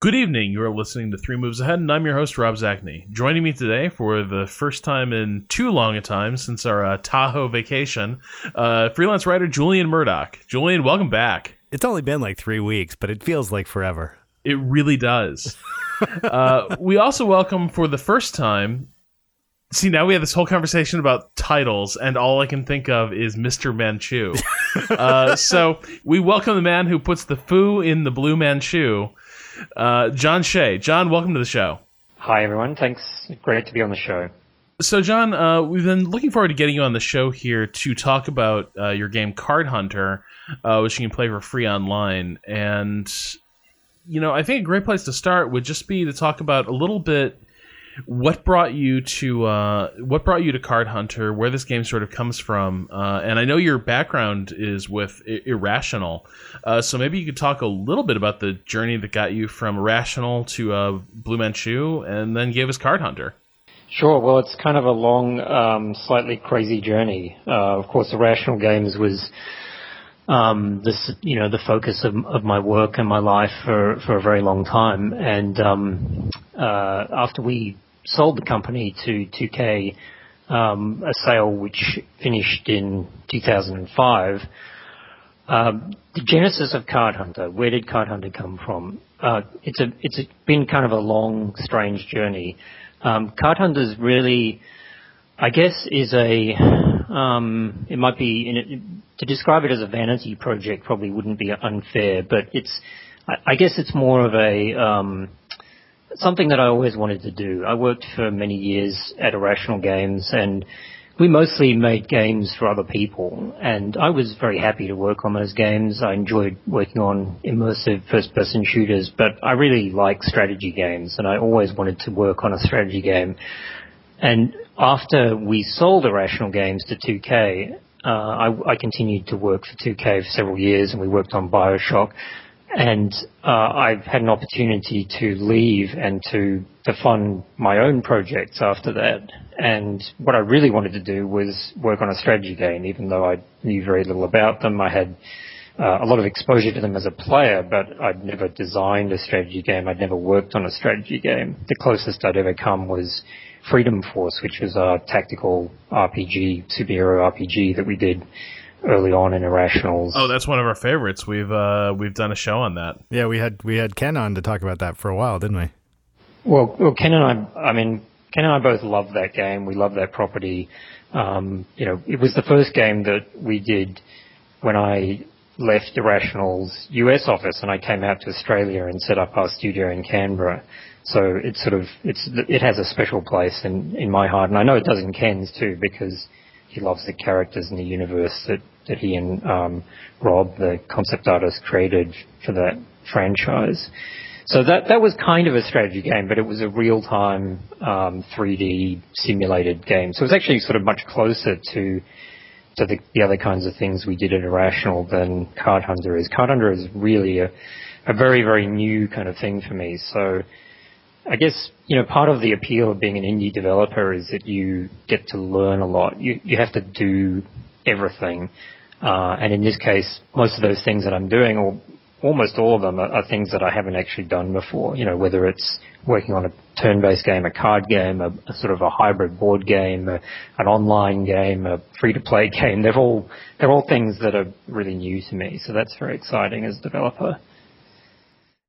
Good evening. You are listening to Three Moves Ahead, and I'm your host, Rob Zacny. Joining me today for the first time in too long a time since our uh, Tahoe vacation, uh, freelance writer Julian Murdoch. Julian, welcome back. It's only been like three weeks, but it feels like forever. It really does. uh, we also welcome for the first time. See, now we have this whole conversation about titles, and all I can think of is Mr. Manchu. uh, so we welcome the man who puts the foo in the blue Manchu, uh, Jon Chey. Jon, welcome to the show. Hi, everyone. Thanks. Great to be on the show. So, Jon, uh, we've been looking forward to getting you on the show here to talk about uh, your game Card Hunter, uh, which you can play for free online. And, you know, I think a great place to start would just be to talk about a little bit what brought you to uh, what brought you to Card Hunter, where this game sort of comes from, uh, and I know your background is with I- Irrational, uh, so maybe you could talk a little bit about the journey that got you from Irrational to uh, Blue Manchu, and then gave us Card Hunter. Sure. Well, it's kind of a long, um, slightly crazy journey. Uh, of course, Irrational Games was um, this, you know, the focus of, of my work and my life for, for a very long time. And um, uh, after we sold the company to 2K, um, a sale which finished in 2005. Um, the genesis of Card Hunter, where did Card Hunter come from? Uh, it's a, it's a, been kind of a long, strange journey. Um, Card Hunter's really, I guess, is a, um, it might be, to describe it as a vanity project probably wouldn't be unfair, but it's, I, I guess it's more of a, um, something that I always wanted to do. I worked for many years at Irrational Games and we mostly made games for other people and I was very happy to work on those games. I enjoyed working on immersive first person shooters, but I really like strategy games and I always wanted to work on a strategy game. And after we sold Irrational Games to 2K, uh, I, I continued to work for 2K for several years and we worked on Bioshock and uh, I've had an opportunity to leave and to to fund my own projects after that. And what I really wanted to do was work on a strategy game, even though I knew very little about them. I had uh, a lot of exposure to them as a player, but I'd never designed a strategy game. I'd never worked on a strategy game. The closest I'd ever come was Freedom Force, which was a tactical RPG, superhero RPG that we did early on in Irrationals. Oh, that's one of our favorites. We've uh, we've done a show on that. Yeah, we had we had Ken on to talk about that for a while, didn't we? Well, well Ken and I, I mean, Ken and I both love that game. We love that property. Um, you know, it was the first game that we did when I left Irrational's US office and I came out to Australia and set up our studio in Canberra. So it's sort of it's it has a special place in in my heart, and I know it does in Ken's too because he loves the characters in the universe that, that he and um, Rob, the concept artist, created for that franchise. So that that was kind of a strategy game, but it was a real time um, 3D simulated game. So it was actually sort of much closer to to the, the other kinds of things we did at Irrational than Card Hunter is. Card Hunter is really a, a very very new kind of thing for me. So I guess you know part of the appeal of being an indie developer is that you get to learn a lot. You you have to do everything, uh, and in this case, most of those things that I'm doing, or almost all of them, are, are, things that I haven't actually done before. You know, whether it's working on a turn-based game, a card game, a, a sort of a hybrid board game, a, an online game, a free-to-play game. They're all they're all things that are really new to me. So that's very exciting as a developer.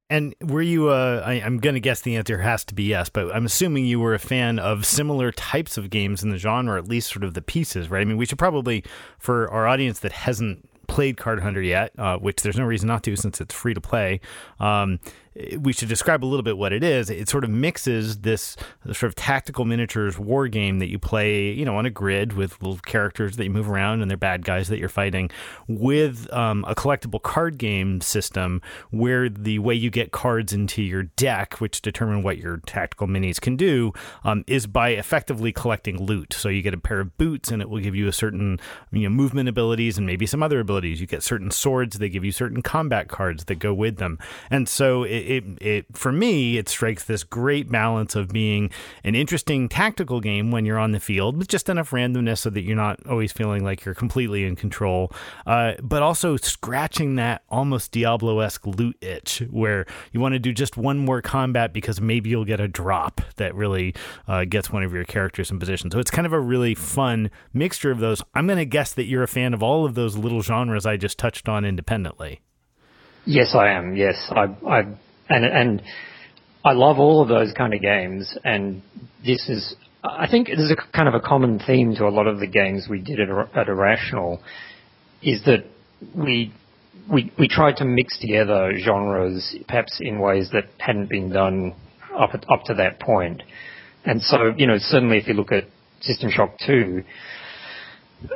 And were you, uh, I, am going to guess the answer has to be yes, but I'm assuming you were a fan of similar types of games in the genre, at least sort of the pieces, right? I mean, we should probably, for our audience that hasn't played Card Hunter yet, uh, which there's no reason not to since it's free to play, um, we should describe a little bit what it is. It sort of mixes this sort of tactical miniatures war game that you play, you know, on a grid with little characters that you move around and they're bad guys that you're fighting, with um, a collectible card game system where the way you get cards into your deck, which determine what your tactical minis can do, um, is by effectively collecting loot. So you get a pair of boots and it will give you a certain you know movement abilities and maybe some other abilities. You get certain swords, they give you certain combat cards that go with them, and so it, it, it for me it strikes this great balance of being an interesting tactical game when you're on the field with just enough randomness so that you're not always feeling like you're completely in control, uh, but also scratching that almost Diablo esque loot itch where you want to do just one more combat because maybe you'll get a drop that really uh, gets one of your characters in position. So it's kind of a really fun mixture of those. I'm going to guess that you're a fan of all of those little genres I just touched on independently. Yes, I am. Yes, I, I, and and I love all of those kind of games, and this is, I think, there's a kind of a common theme to a lot of the games we did at, at Irrational, is that we we we tried to mix together genres, perhaps in ways that hadn't been done up up to that point. and so you know certainly if you look at System Shock Two,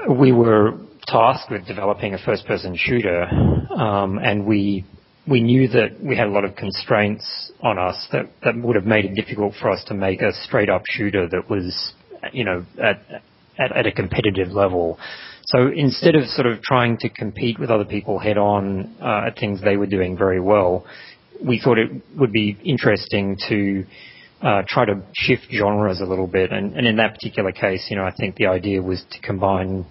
we were tasked with developing a first-person shooter, um, and we we knew that we had a lot of constraints on us that, that would have made it difficult for us to make a straight-up shooter that was, you know, at, at, at a competitive level. So instead of sort of trying to compete with other people head on uh, at things they were doing very well, we thought it would be interesting to uh, try to shift genres a little bit. And, and in that particular case, you know, I think the idea was to combine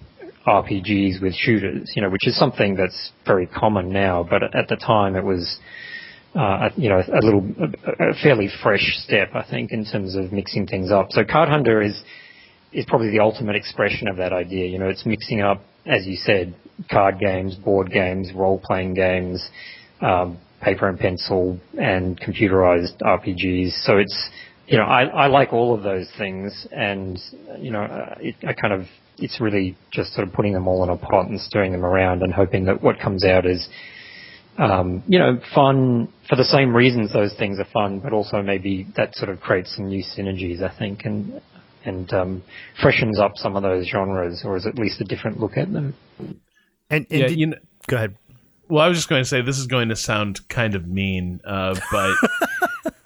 RPGs with shooters, you know, which is something that's very common now, but at the time it was, uh, you know, a little, a fairly fresh step, I think, in terms of mixing things up. So Card Hunter is, is probably the ultimate expression of that idea. You know, it's mixing up, as you said, card games, board games, role-playing games, um, paper and pencil, and computerized RPGs. So it's, you know, I, I like all of those things, and you know, uh, it, I kind of it's really just sort of putting them all in a pot and stirring them around and hoping that what comes out is, um, you know, fun for the same reasons those things are fun, but also maybe that sort of creates some new synergies, I think, and and um, freshens up some of those genres, or is at least a different look at them. And, and yeah, did, you know, go ahead. Well, I was just going to say this is going to sound kind of mean, uh, but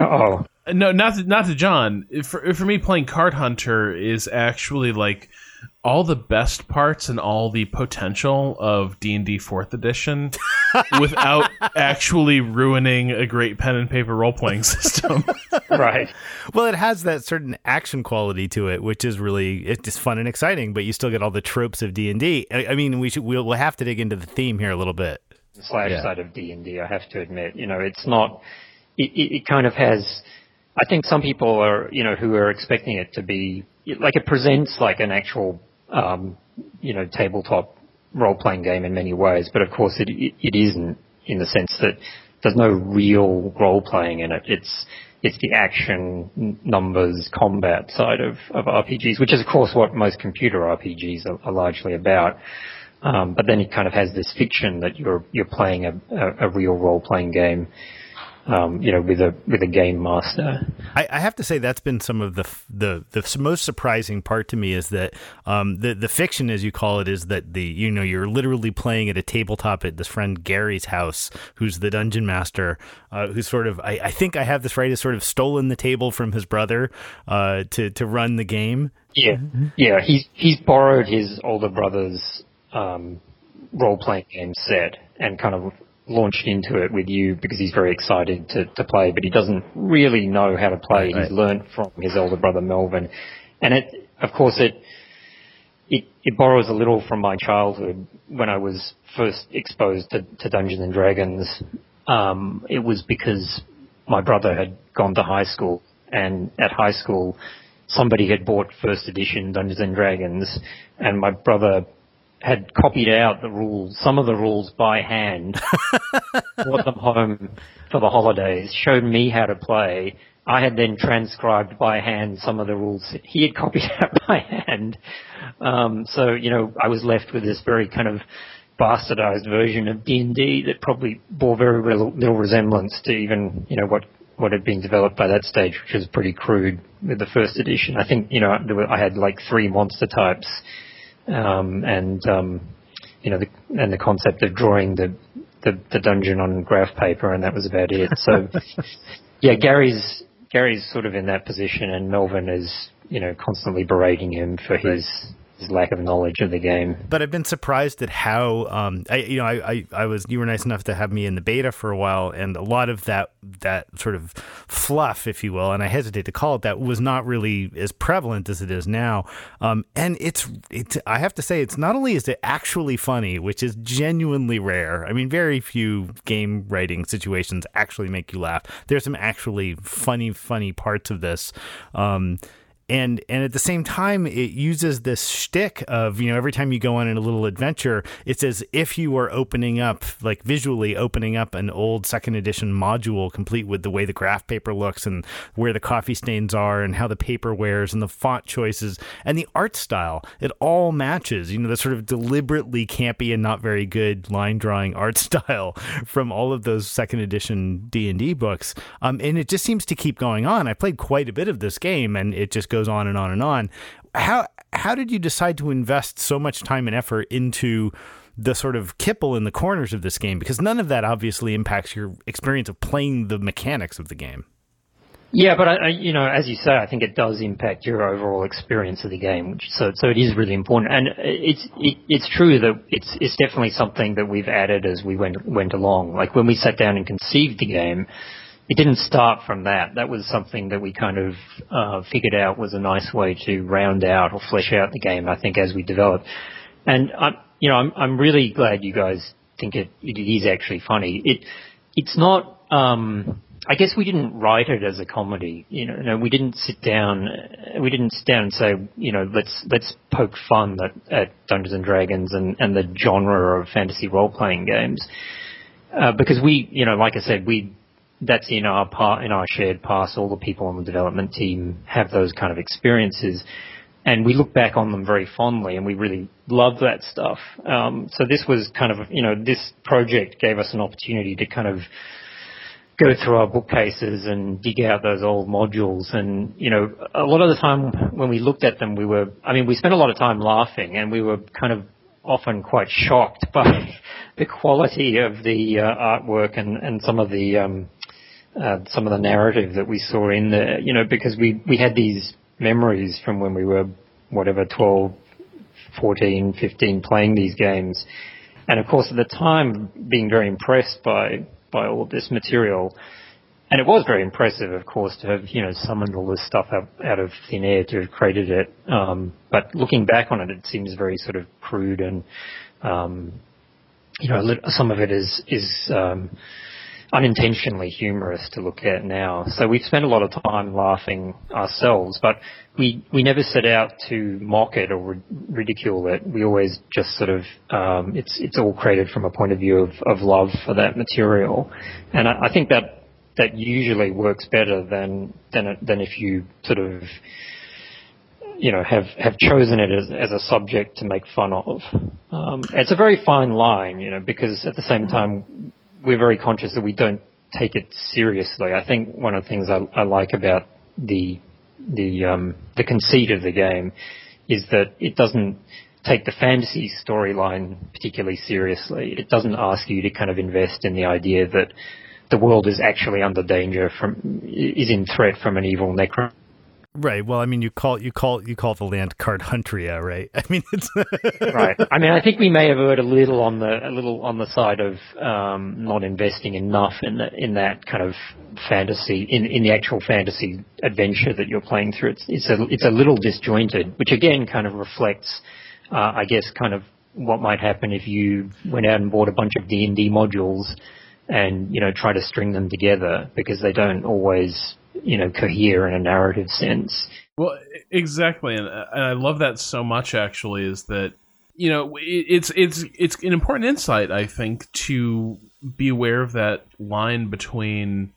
oh no, not to, not to Jon. For for me, playing Card Hunter is actually like all the best parts and all the potential of D&D 4th edition without actually ruining a great pen and paper role-playing system. right. Well, it has that certain action quality to it, which is really it's just fun and exciting, but you still get all the tropes of D&D. I, I mean, we should we'll, we'll have to dig into the theme here a little bit. The slash yeah. side of D&D, I have to admit, you know, it's not it, it, it kind of has I think some people are, you know, who are expecting it to be like it presents like an actual um, you know, tabletop role-playing game in many ways, but of course it, it, isn't in the sense that there's no real role-playing in it. It's it's the action, numbers, combat side of, of RPGs, which is of course what most computer RPGs are, are largely about. Um, but then it kind of has this fiction that you're you're playing a, a, a real role-playing game um, you know, with a with a game master. I, I, have to say that's been some of the the the most surprising part to me is that um, the the fiction, as you call it, is that the you know you're literally playing at a tabletop at this friend Gary's house, who's the dungeon master, uh, who's sort of I, I, think I have this right, has sort of stolen the table from his brother uh, to to run the game. Yeah, yeah, he's he's borrowed his older brother's um, role playing game set and kind of launched into it with you because he's very excited to, to play, but he doesn't really know how to play. Right. He's learned from his older brother Melvin, and it, of course, it, it it borrows a little from my childhood when I was first exposed to, to Dungeons and Dragons. Um, it was because my brother had gone to high school, and at high school, somebody had bought first edition Dungeons and Dragons, and my brother had copied out the rules, some of the rules by hand, brought them home for the holidays, showed me how to play. I had then transcribed by hand some of the rules he had copied out by hand. Um, so, you know, I was left with this very kind of bastardized version of D&D that probably bore very little resemblance to even, you know, what what had been developed by that stage, which was pretty crude with the first edition. I think, you know, were, I had like three monster types um, and um, you know, the, and the concept of drawing the, the, the dungeon on graph paper, and that was about it. So, yeah, Gary's Gary's sort of in that position, and Melvin is you know constantly berating him for his lack of knowledge of the game. But I've been surprised at how, um, I, you know, I, I, I, was, you were nice enough to have me in the beta for a while, and a lot of that, that sort of fluff, if you will, and I hesitate to call it that, was not really as prevalent as it is now. Um, and it's, it's, I have to say, it's not only is it actually funny, which is genuinely rare. I mean, very few game writing situations actually make you laugh. There's some actually funny, funny parts of this. Um, and and at the same time it uses this shtick of you know every time you go on in a little adventure it's as if you are opening up like visually opening up an old second edition module complete with the way the graph paper looks and where the coffee stains are and how the paper wears and the font choices and the art style it all matches. You know the sort of deliberately campy and not very good line drawing art style from all of those second edition D&D books. Um, and it just seems to keep going on. I played quite a bit of this game and it just goes goes on and on and on. How how did you decide to invest so much time and effort into the sort of kipple in the corners of this game? Because none of that obviously impacts your experience of playing the mechanics of the game. Yeah, but I, you know, as you say, I think it does impact your overall experience of the game. Which, so, so it is really important, and it's it, it's true that it's it's definitely something that we've added as we went went along. Like when we sat down and conceived the game, it didn't start from that. That was something that we kind of uh, figured out was a nice way to round out or flesh out the game. I think as we developed, and I'm, you know, I'm I'm really glad you guys think it it is actually funny. It it's not. Um, I guess we didn't write it as a comedy. You know, no, we didn't sit down. We didn't sit down and say, you know, let's let's poke fun at, at Dungeons and Dragons and and the genre of fantasy role playing games. Uh, because we, you know, like I said, we that's in our part in our shared past. All the people on the development team have those kind of experiences, and we look back on them very fondly, and we really love that stuff. Um, so this was kind of you know this project gave us an opportunity to kind of go through our bookcases and dig out those old modules. And, you know, a lot of the time when we looked at them, we were, I mean, we spent a lot of time laughing and we were kind of often quite shocked by the quality of the uh, artwork and, and some of the, um, uh, some of the narrative that we saw in there, you know, because we, we had these memories from when we were, whatever, 12, 14, 15 playing these games. And of course, at the time, being very impressed by, by all of this material. And it was very impressive, of course, to have, you know, summoned all this stuff out, out of thin air to have created it. Um, but looking back on it, it seems very sort of crude and, um, you know, some of it is, is, um, unintentionally humorous to look at now. So we've spent a lot of time laughing ourselves, but we we never set out to mock it or ridicule it. We always just sort of um, it's it's all created from a point of view of, of love for that material, and I, I think that that usually works better than than than if you sort of you know, have, have chosen it as, as a subject to make fun of. Um, it's a very fine line, you know, because at the same time, we're very conscious that we don't take it seriously. I think one of the things I, I like about the the um, the conceit of the game is that it doesn't take the fantasy storyline particularly seriously. It doesn't ask you to kind of invest in the idea that the world is actually under danger from is in threat from an evil necro Right. Well, I mean, you call you call you call the land Cardhuntria, right? I mean, it's right. I mean, I think we may have heard a little on the a little on the side of um, not investing enough in the, in that kind of fantasy in in the actual fantasy adventure that you're playing through. It's it's a it's a little disjointed, which again kind of reflects, uh, I guess, kind of what might happen if you went out and bought a bunch of D and D modules and you know try to string them together because they don't always you know cohere in a narrative sense. Well, exactly, and, I love that so much. Actually, is that you know it's it's it's an important insight I think to be aware of that line between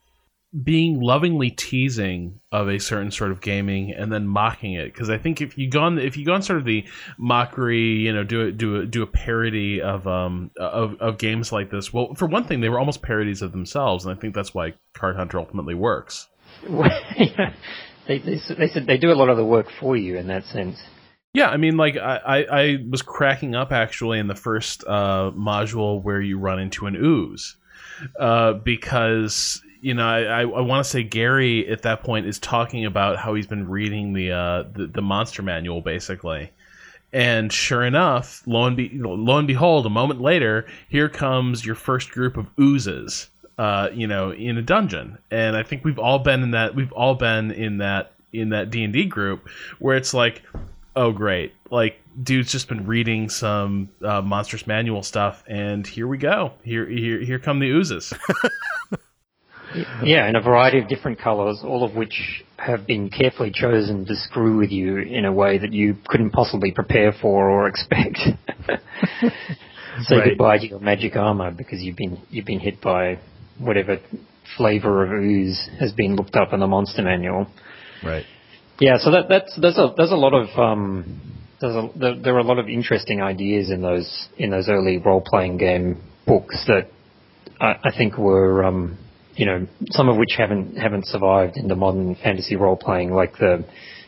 being lovingly teasing of a certain sort of gaming and then mocking it because I think if you go on if you go on sort of the mockery you know do a, do a, do a parody of um of, of games like this well for one thing they were almost parodies of themselves and I think that's why Card Hunter ultimately works they, they, they said they do a lot of the work for you in that sense. Yeah, I mean, like I, I, I was cracking up actually in the first uh, module where you run into an ooze, uh, because you know I, I want to say Gary at that point is talking about how he's been reading the uh, the, the monster manual basically, And sure enough, lo and, be- lo and behold, a moment later, here comes your first group of oozes, uh, you know, in a dungeon. And I think we've all been in that. We've all been in that in that D and D group where it's like, oh great, like dude's just been reading some uh, monstrous manual stuff, and here we go. Here here here come the oozes. Yeah, in a variety of different colors, all of which have been carefully chosen to screw with you in a way that you couldn't possibly prepare for or expect. Say Right. goodbye to your magic armor because you've been you've been hit by whatever flavor of ooze has been looked up in the monster manual. Right. Yeah, so that, that's there's a there's a lot of um, there's a there, there are a lot of interesting ideas in those in those early role playing game books that I, I think were um, you know some of which haven't haven't survived in the modern fantasy role playing like the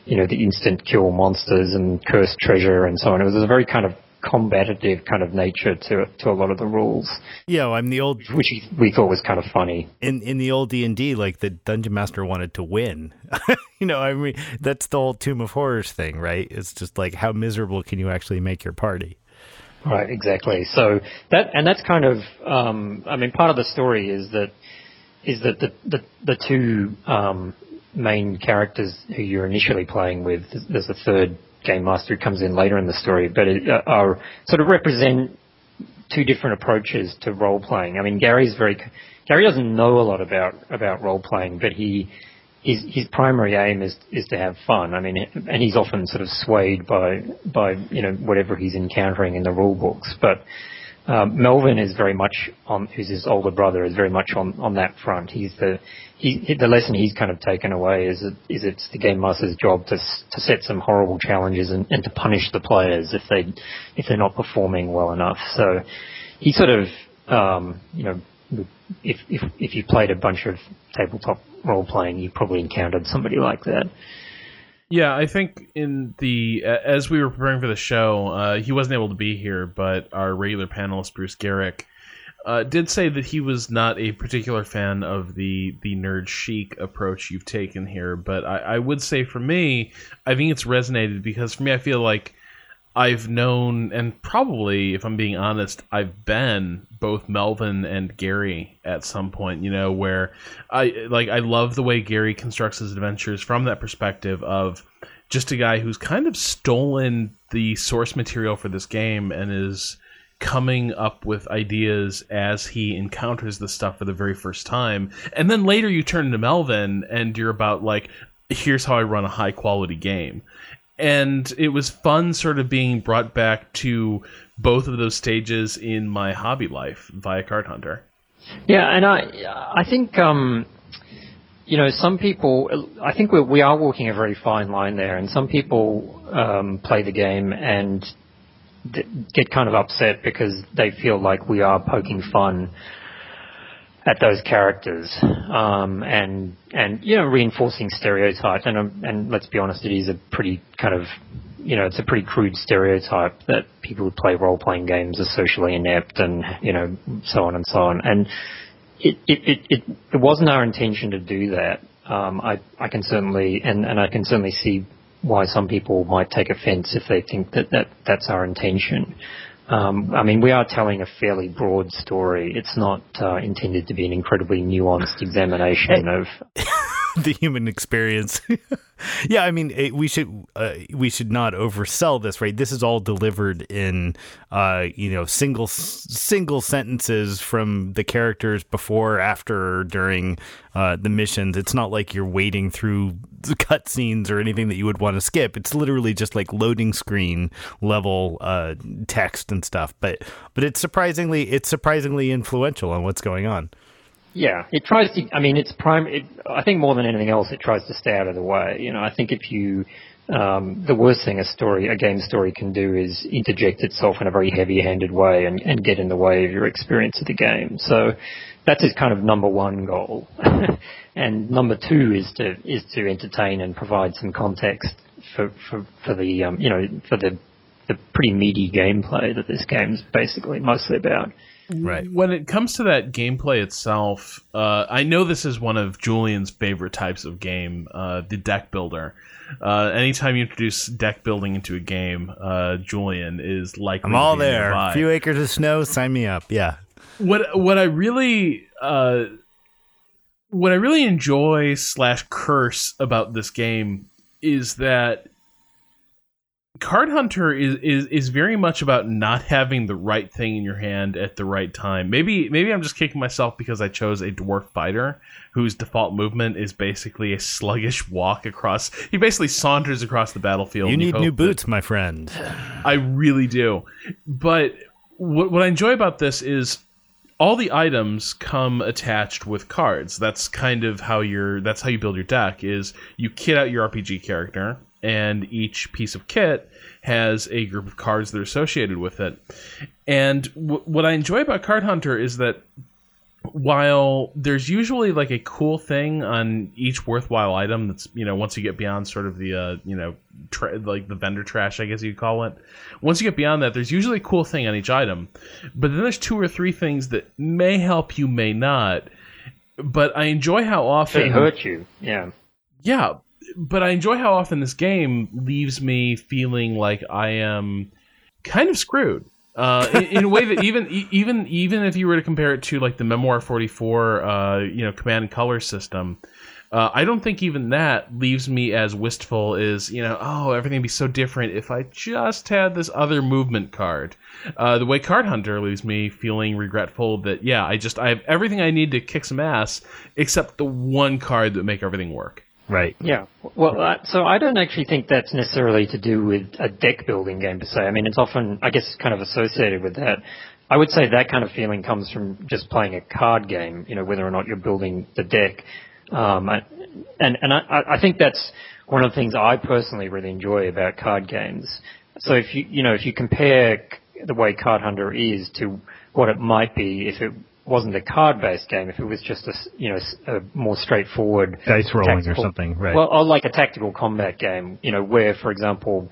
you know the instant kill monsters and cursed treasure and so on. It was a very kind of combative kind of nature to to a lot of the rules, Yeah, well, I'm the old which we thought was kind of funny. in in the old D and D, like the dungeon master wanted to win. you know, I mean, that's the whole Tomb of Horrors thing, right? It's just like how miserable can you actually make your party? Right, exactly. So that and that's kind of um, I mean part of the story is that is that the the, the two um, main characters who you're initially playing with there's a third game master who comes in later in the story but it, uh, are sort of represent two different approaches to role playing. I mean Gary's very Gary doesn't know a lot about about role playing but he his his primary aim is is to have fun. I mean, and he's often sort of swayed by by you know whatever he's encountering in the rule books. But um, Melvin is very much on, who's his older brother, is very much on on that front. He's the he the lesson he's kind of taken away is that, is it's the game master's job to to set some horrible challenges and, and to punish the players if they if they're not performing well enough. So he sort of um, you know if if if you played a bunch of tabletop role playing, you probably encountered somebody like that. Yeah, I think in the as we were preparing for the show, uh, he wasn't able to be here, but our regular panelist Bruce Geryk uh, did say that he was not a particular fan of the the nerd chic approach you've taken here. But I, I would say for me, I think it's resonated because for me, I feel like I've known, and probably, if I'm being honest, I've been both Melvin and Gary at some point. You know, where I like I love the way Gary constructs his adventures from that perspective of just a guy who's kind of stolen the source material for this game and is coming up with ideas as he encounters the stuff for the very first time. And then later you turn to Melvin and you're about like, here's how I run a high quality game and it was fun sort of being brought back to both of those stages in my hobby life via card hunter. Yeah, and I I think um, you know some people I think we're, we are walking a very fine line there, and some people um, play the game and get kind of upset because they feel like we are poking fun at those characters um, and and you know reinforcing stereotypes and um, and let's be honest, it is a pretty kind of you know it's a pretty crude stereotype that people who play role playing games are socially inept and you know so on and so on and it it it, it, wasn't our intention to do that. Um, I I can certainly and and I can certainly see why some people might take offence if they think that, that that's our intention. Um, I mean, we are telling a fairly broad story. It's not uh, intended to be an incredibly nuanced examination of. the human experience. yeah, I mean, it, we should uh, we should not oversell this, right? This is all delivered in uh, you know single single sentences from the characters before, after, or during uh, the missions. It's not like you're wading through cutscenes or anything that you would want to skip. It's literally just like loading screen level uh, text and stuff. But but it's surprisingly it's surprisingly influential on what's going on. Yeah, it tries to. I mean, it's prime. It, I think more than anything else, it tries to stay out of the way. You know, I think if you, um, the worst thing a story, a game story can do is interject itself in a very heavy-handed way and, and get in the way of your experience of the game. So that's its kind of number one goal. and number two is to is to entertain and provide some context for for, for the um, you know for the the pretty meaty gameplay that this game's basically mostly about. Right. When it comes to that gameplay itself, uh, I know this is one of Julian's favorite types of game, uh, the deck builder. Uh, anytime you introduce deck building into a game, uh, Julian is like, I'm all there. A few acres of snow, sign me up. Yeah. what what I really uh, what I really enjoy slash curse about this game is that Card Hunter is, is is very much about not having the right thing in your hand at the right time. Maybe maybe I'm just kicking myself because I chose a dwarf fighter whose default movement is basically a sluggish walk across. He basically saunters across the battlefield. You need hope new boots, my friend. I really do. But what, what I enjoy about this is all the items come attached with cards. That's kind of how you're. That's how you build your deck. Is you kit out your RPG character, and each piece of kit has a group of cards that are associated with it. And w- what I enjoy about Card Hunter is that while there's usually like a cool thing on each worthwhile item that's you know once you get beyond sort of the uh, you know tra- like the vendor trash i guess you'd call it once you get beyond that there's usually a cool thing on each item but then there's two or three things that may help you may not but i enjoy how often They hurt you, yeah. yeah, but I enjoy how often this game leaves me feeling like I am kind of screwed. Uh, in, in a way that even even even if you were to compare it to like the Memoir 44, uh, you know, command and color system, uh, I don't think even that leaves me as wistful as you know. Oh, everything would be so different if I just had this other movement card. Uh, the way Card Hunter leaves me feeling regretful that yeah, I just I have everything I need to kick some ass except the one card that make everything work. Right. Yeah. Well, uh, so I don't actually think that's necessarily to do with a deck building game per se. I mean, it's often, I guess, kind of associated with that. I would say that kind of feeling comes from just playing a card game, you know, whether or not you're building the deck. Um, I- and and I, I think that's one of the things I personally really enjoy about card games. So if you, you know, if you compare the way Card Hunter is to what it might be if it wasn't a card-based game, if it was just a you know, a more straightforward Dice rolling or something. Right. well, or like a tactical combat game, you know, where, for example,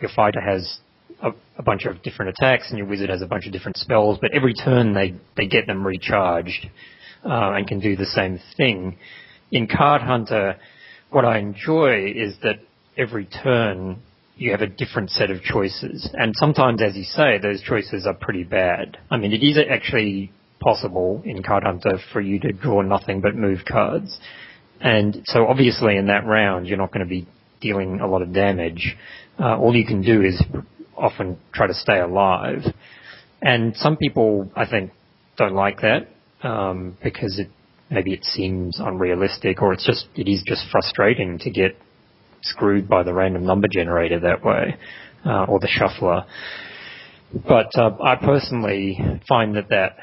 your fighter has a, a bunch of different attacks and your wizard has a bunch of different spells, but every turn they, they get them recharged uh, and can do the same thing. In Card Hunter, what I enjoy is that every turn you have a different set of choices. And sometimes, as you say, those choices are pretty bad. I mean, it is actually possible in Card Hunter for you to draw nothing but move cards. And so obviously in that round, you're not going to be dealing a lot of damage. Uh, all you can do is often try to stay alive. And some people, I think, don't like that um, because it maybe it seems unrealistic, or it's just it is just frustrating to get screwed by the random number generator that way, uh, or the shuffler. But uh, I personally find that that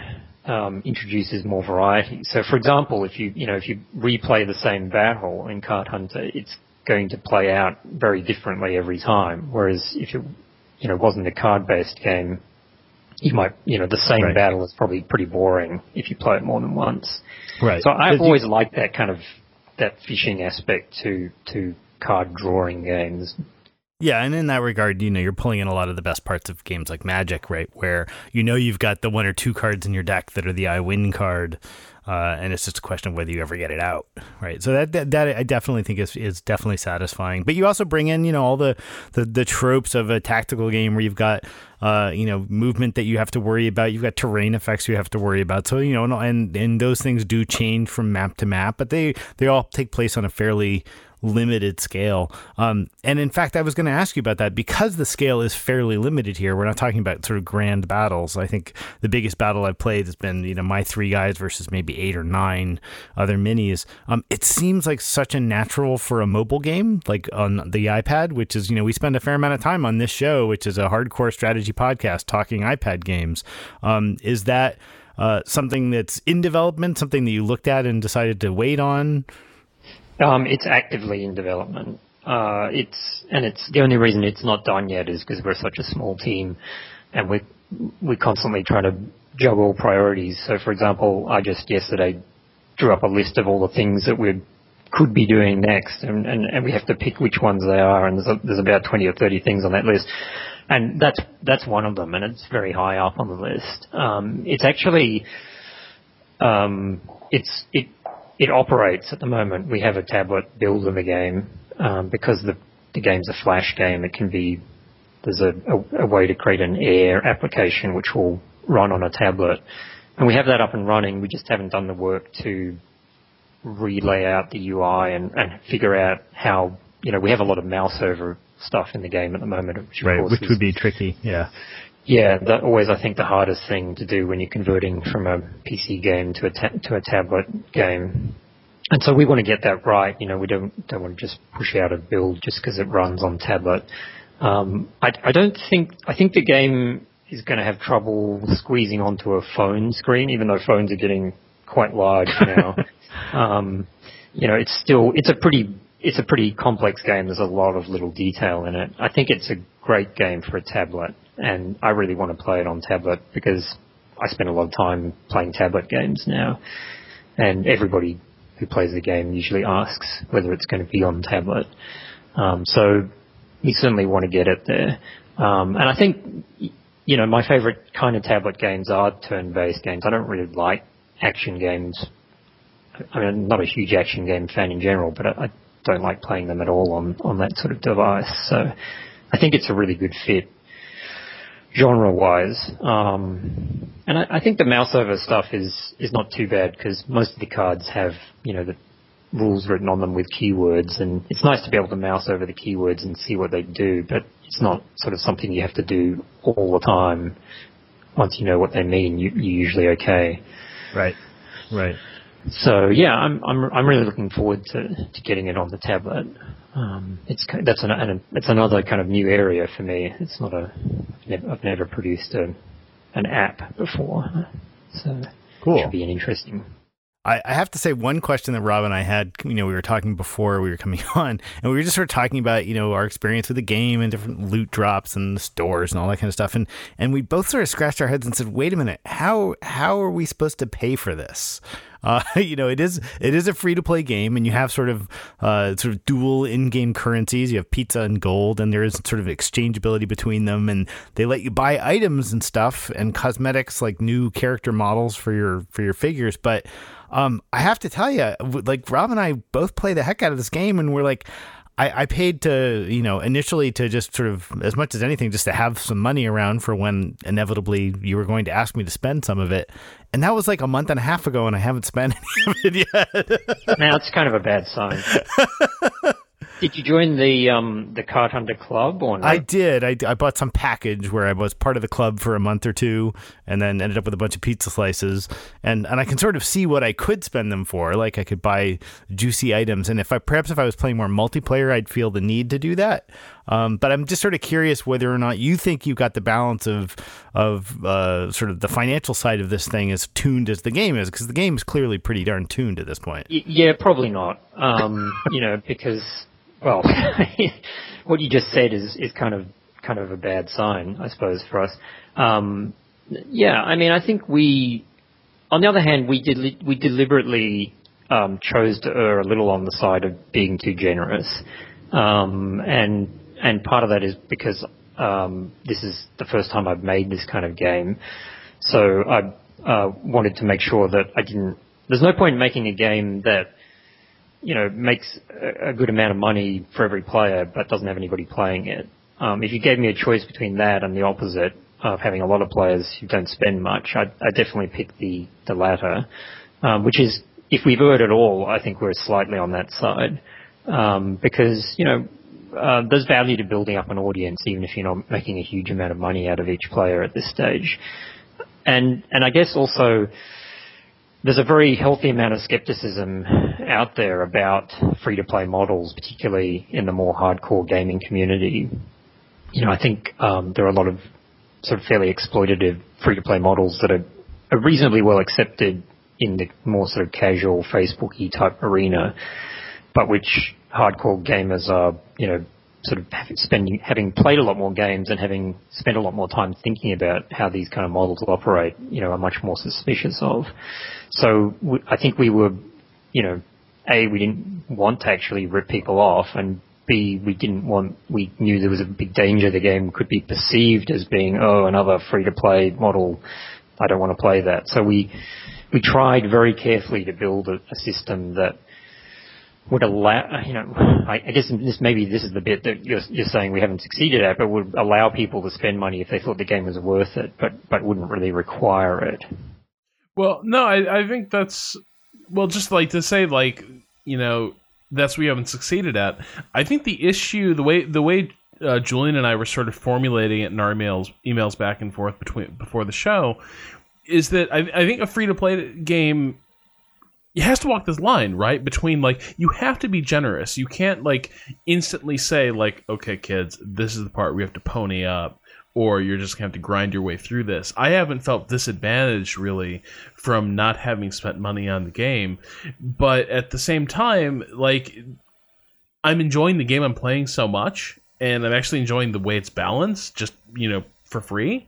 um, introduces more variety. So, for example, if you you know if you replay the same battle in Card Hunter, it's going to play out very differently every time. Whereas if it you know wasn't a card-based game, you might you know the same Right. battle is probably pretty boring if you play it more than once. right. So I've But you- always liked that kind of that fishing aspect to to card drawing games. Yeah, and in that regard, you know, you're pulling in a lot of the best parts of games like Magic, right? Where you know you've got the one or two cards in your deck that are the I win card, uh, and it's just a question of whether you ever get it out, right? So that that, that I definitely think is is definitely satisfying. But you also bring in, you know, all the the, the tropes of a tactical game where you've got, uh, you know, movement that you have to worry about. You've got terrain effects you have to worry about. So you know, and and, those things do change from map to map, but they they all take place on a fairly limited scale. Um, and in fact, I was going to ask you about that because the scale is fairly limited here. We're not talking about sort of grand battles. I think the biggest battle I've played has been, you know, my three guys versus maybe eight or nine other minis. Um, it seems like such a natural for a mobile game, like on the iPad, which is, you know, we spend a fair amount of time on this show, which is a hardcore strategy podcast talking iPad games. Um, is that uh, something that's in development, something that you looked at and decided to wait on? Um, it's actively in development. Uh, it's and it's the only reason it's not done yet is because we're such a small team, and we we constantly try to juggle priorities. So, for example, I just yesterday drew up a list of all the things that we could be doing next, and, and, and we have to pick which ones they are. And there's a, there's about twenty or thirty things on that list. And that's that's one of them, and it's very high up on the list. Um, it's actually um, it's it it operates at the moment. We have a tablet build of the game um, because the the game's a flash game. It can be there's a, a, a, way to create an Air application which will run on a tablet, and we have that up and running. We just haven't done the work to relay out the UI and, and figure out how you know we have a lot of mouse over stuff in the game at the moment, which right, which is, would be tricky. Yeah. Yeah, that always I think the hardest thing to do when you're converting from a PC game to a ta- to a tablet game. And so we want to get that right. You know, we don't don't want to just push out a build just because it runs on tablet. Um, I, I don't think I think the game is going to have trouble squeezing onto a phone screen, even though phones are getting quite large now. um, you know, it's still it's a pretty it's a pretty complex game. There's a lot of little detail in it. I think it's a great game for a tablet, and I really want to play it on tablet because I spend a lot of time playing tablet games now, and everybody who plays the game usually asks whether it's going to be on tablet. Um, so we certainly want to get it there. Um, and I think, you know, my favorite kind of tablet games are turn-based games. I don't really like action games. I mean, I'm not a huge action game fan in general, but I, I don't like playing them at all on, on that sort of device. So I think it's a really good fit genre-wise. Um, and I, I, think the mouse over stuff is, is not too bad because most of the cards have, you know, the rules written on them with keywords and it's nice to be able to mouse over the keywords and see what they do, but it's not sort of something you have to do all the time. Once you know what they mean, you, you're usually okay. Right. Right. So yeah, I'm I'm I'm really looking forward to, to getting it on the tablet. Um, it's that's an, an it's another kind of new area for me. It's not a I've never produced a an app before, so cool. it should be an interesting I, I have to say one question that Rob and I had, you know, we were talking before we were coming on, and we were just sort of talking about, you know, our experience with the game and different loot drops and the stores and all that kind of stuff. And and we both sort of scratched our heads and said, wait a minute, how how are we supposed to pay for this? Uh, you know, it is it is a free to play game, and you have sort of uh, sort of dual in game currencies. You have pizza and gold, and there is sort of exchangeability between them, and they let you buy items and stuff and cosmetics like new character models for your for your figures. But um, I have to tell you, like Rob and I both play the heck out of this game, and we're like. I, I paid to, you know, initially to just sort of, as much as anything, just to have some money around for when inevitably you were going to ask me to spend some of it. And that was like a month and a half ago, and I haven't spent any of it yet. now, it's kind of a bad sign. Did you join the um, the Card Hunter Club or not? I did. I, I bought some package where I was part of the club for a month or two, and then ended up with a bunch of pizza slices. And and I can sort of see what I could spend them for. Like I could buy juicy items, and if I perhaps if I was playing more multiplayer, I'd feel the need to do that. Um, but I'm just sort of curious whether or not you think you've got the balance of of uh, sort of the financial side of this thing as tuned as the game is, because the game is clearly pretty darn tuned at this point. Yeah, probably not. Um, you know, because well, what you just said is, is kind of kind of a bad sign, I suppose, for us. Um, yeah, I mean, I think we, on the other hand, we did we deliberately um, chose to err a little on the side of being too generous, um, and and part of that is because um, this is the first time I've made this kind of game, so I uh, wanted to make sure that I didn't. There's no point in making a game that you know, makes a good amount of money for every player, but doesn't have anybody playing it. Um, if you gave me a choice between that and the opposite of having a lot of players who don't spend much, I'd, I'd definitely pick the the latter, um, which is if we've heard at all, I think we're slightly on that side um, because you know. Uh, there's value to building up an audience, even if you're not making a huge amount of money out of each player at this stage. And and I guess also there's a very healthy amount of skepticism out there about free to play models, particularly in the more hardcore gaming community. You know, I think um, there are a lot of sort of fairly exploitative free to play models that are, are reasonably well accepted in the more sort of casual Facebooky type arena, but which hardcore gamers are, you know, sort of spending, having played a lot more games and having spent a lot more time thinking about how these kind of models operate, you know, are much more suspicious of. So I think we were, you know, a we didn't want to actually rip people off, and B, we didn't want, we knew there was a big danger the game could be perceived as being, oh, another free to play model. I don't want to play that. So we, we tried very carefully to build a, a system that would allow, you know, I, I guess this maybe this is the bit that you're, you're saying we haven't succeeded at, but would allow people to spend money if they thought the game was worth it, but but wouldn't really require it. Well, no, I, I think that's well, just like to say, like you know, that's we haven't succeeded at. I think the issue, the way the way uh, Julian and I were sort of formulating it in our emails emails back and forth between before the show, is that I, I think a free to play game it has to walk this line right? Between like you have to be generous. You can't like instantly say like okay kids this is the part we have to pony up or you're just gonna have to grind your way through this. I haven't felt disadvantaged really from not having spent money on the game. But at the same time like i'm enjoying the game i'm playing so much and i'm actually enjoying the way it's balanced just you know for free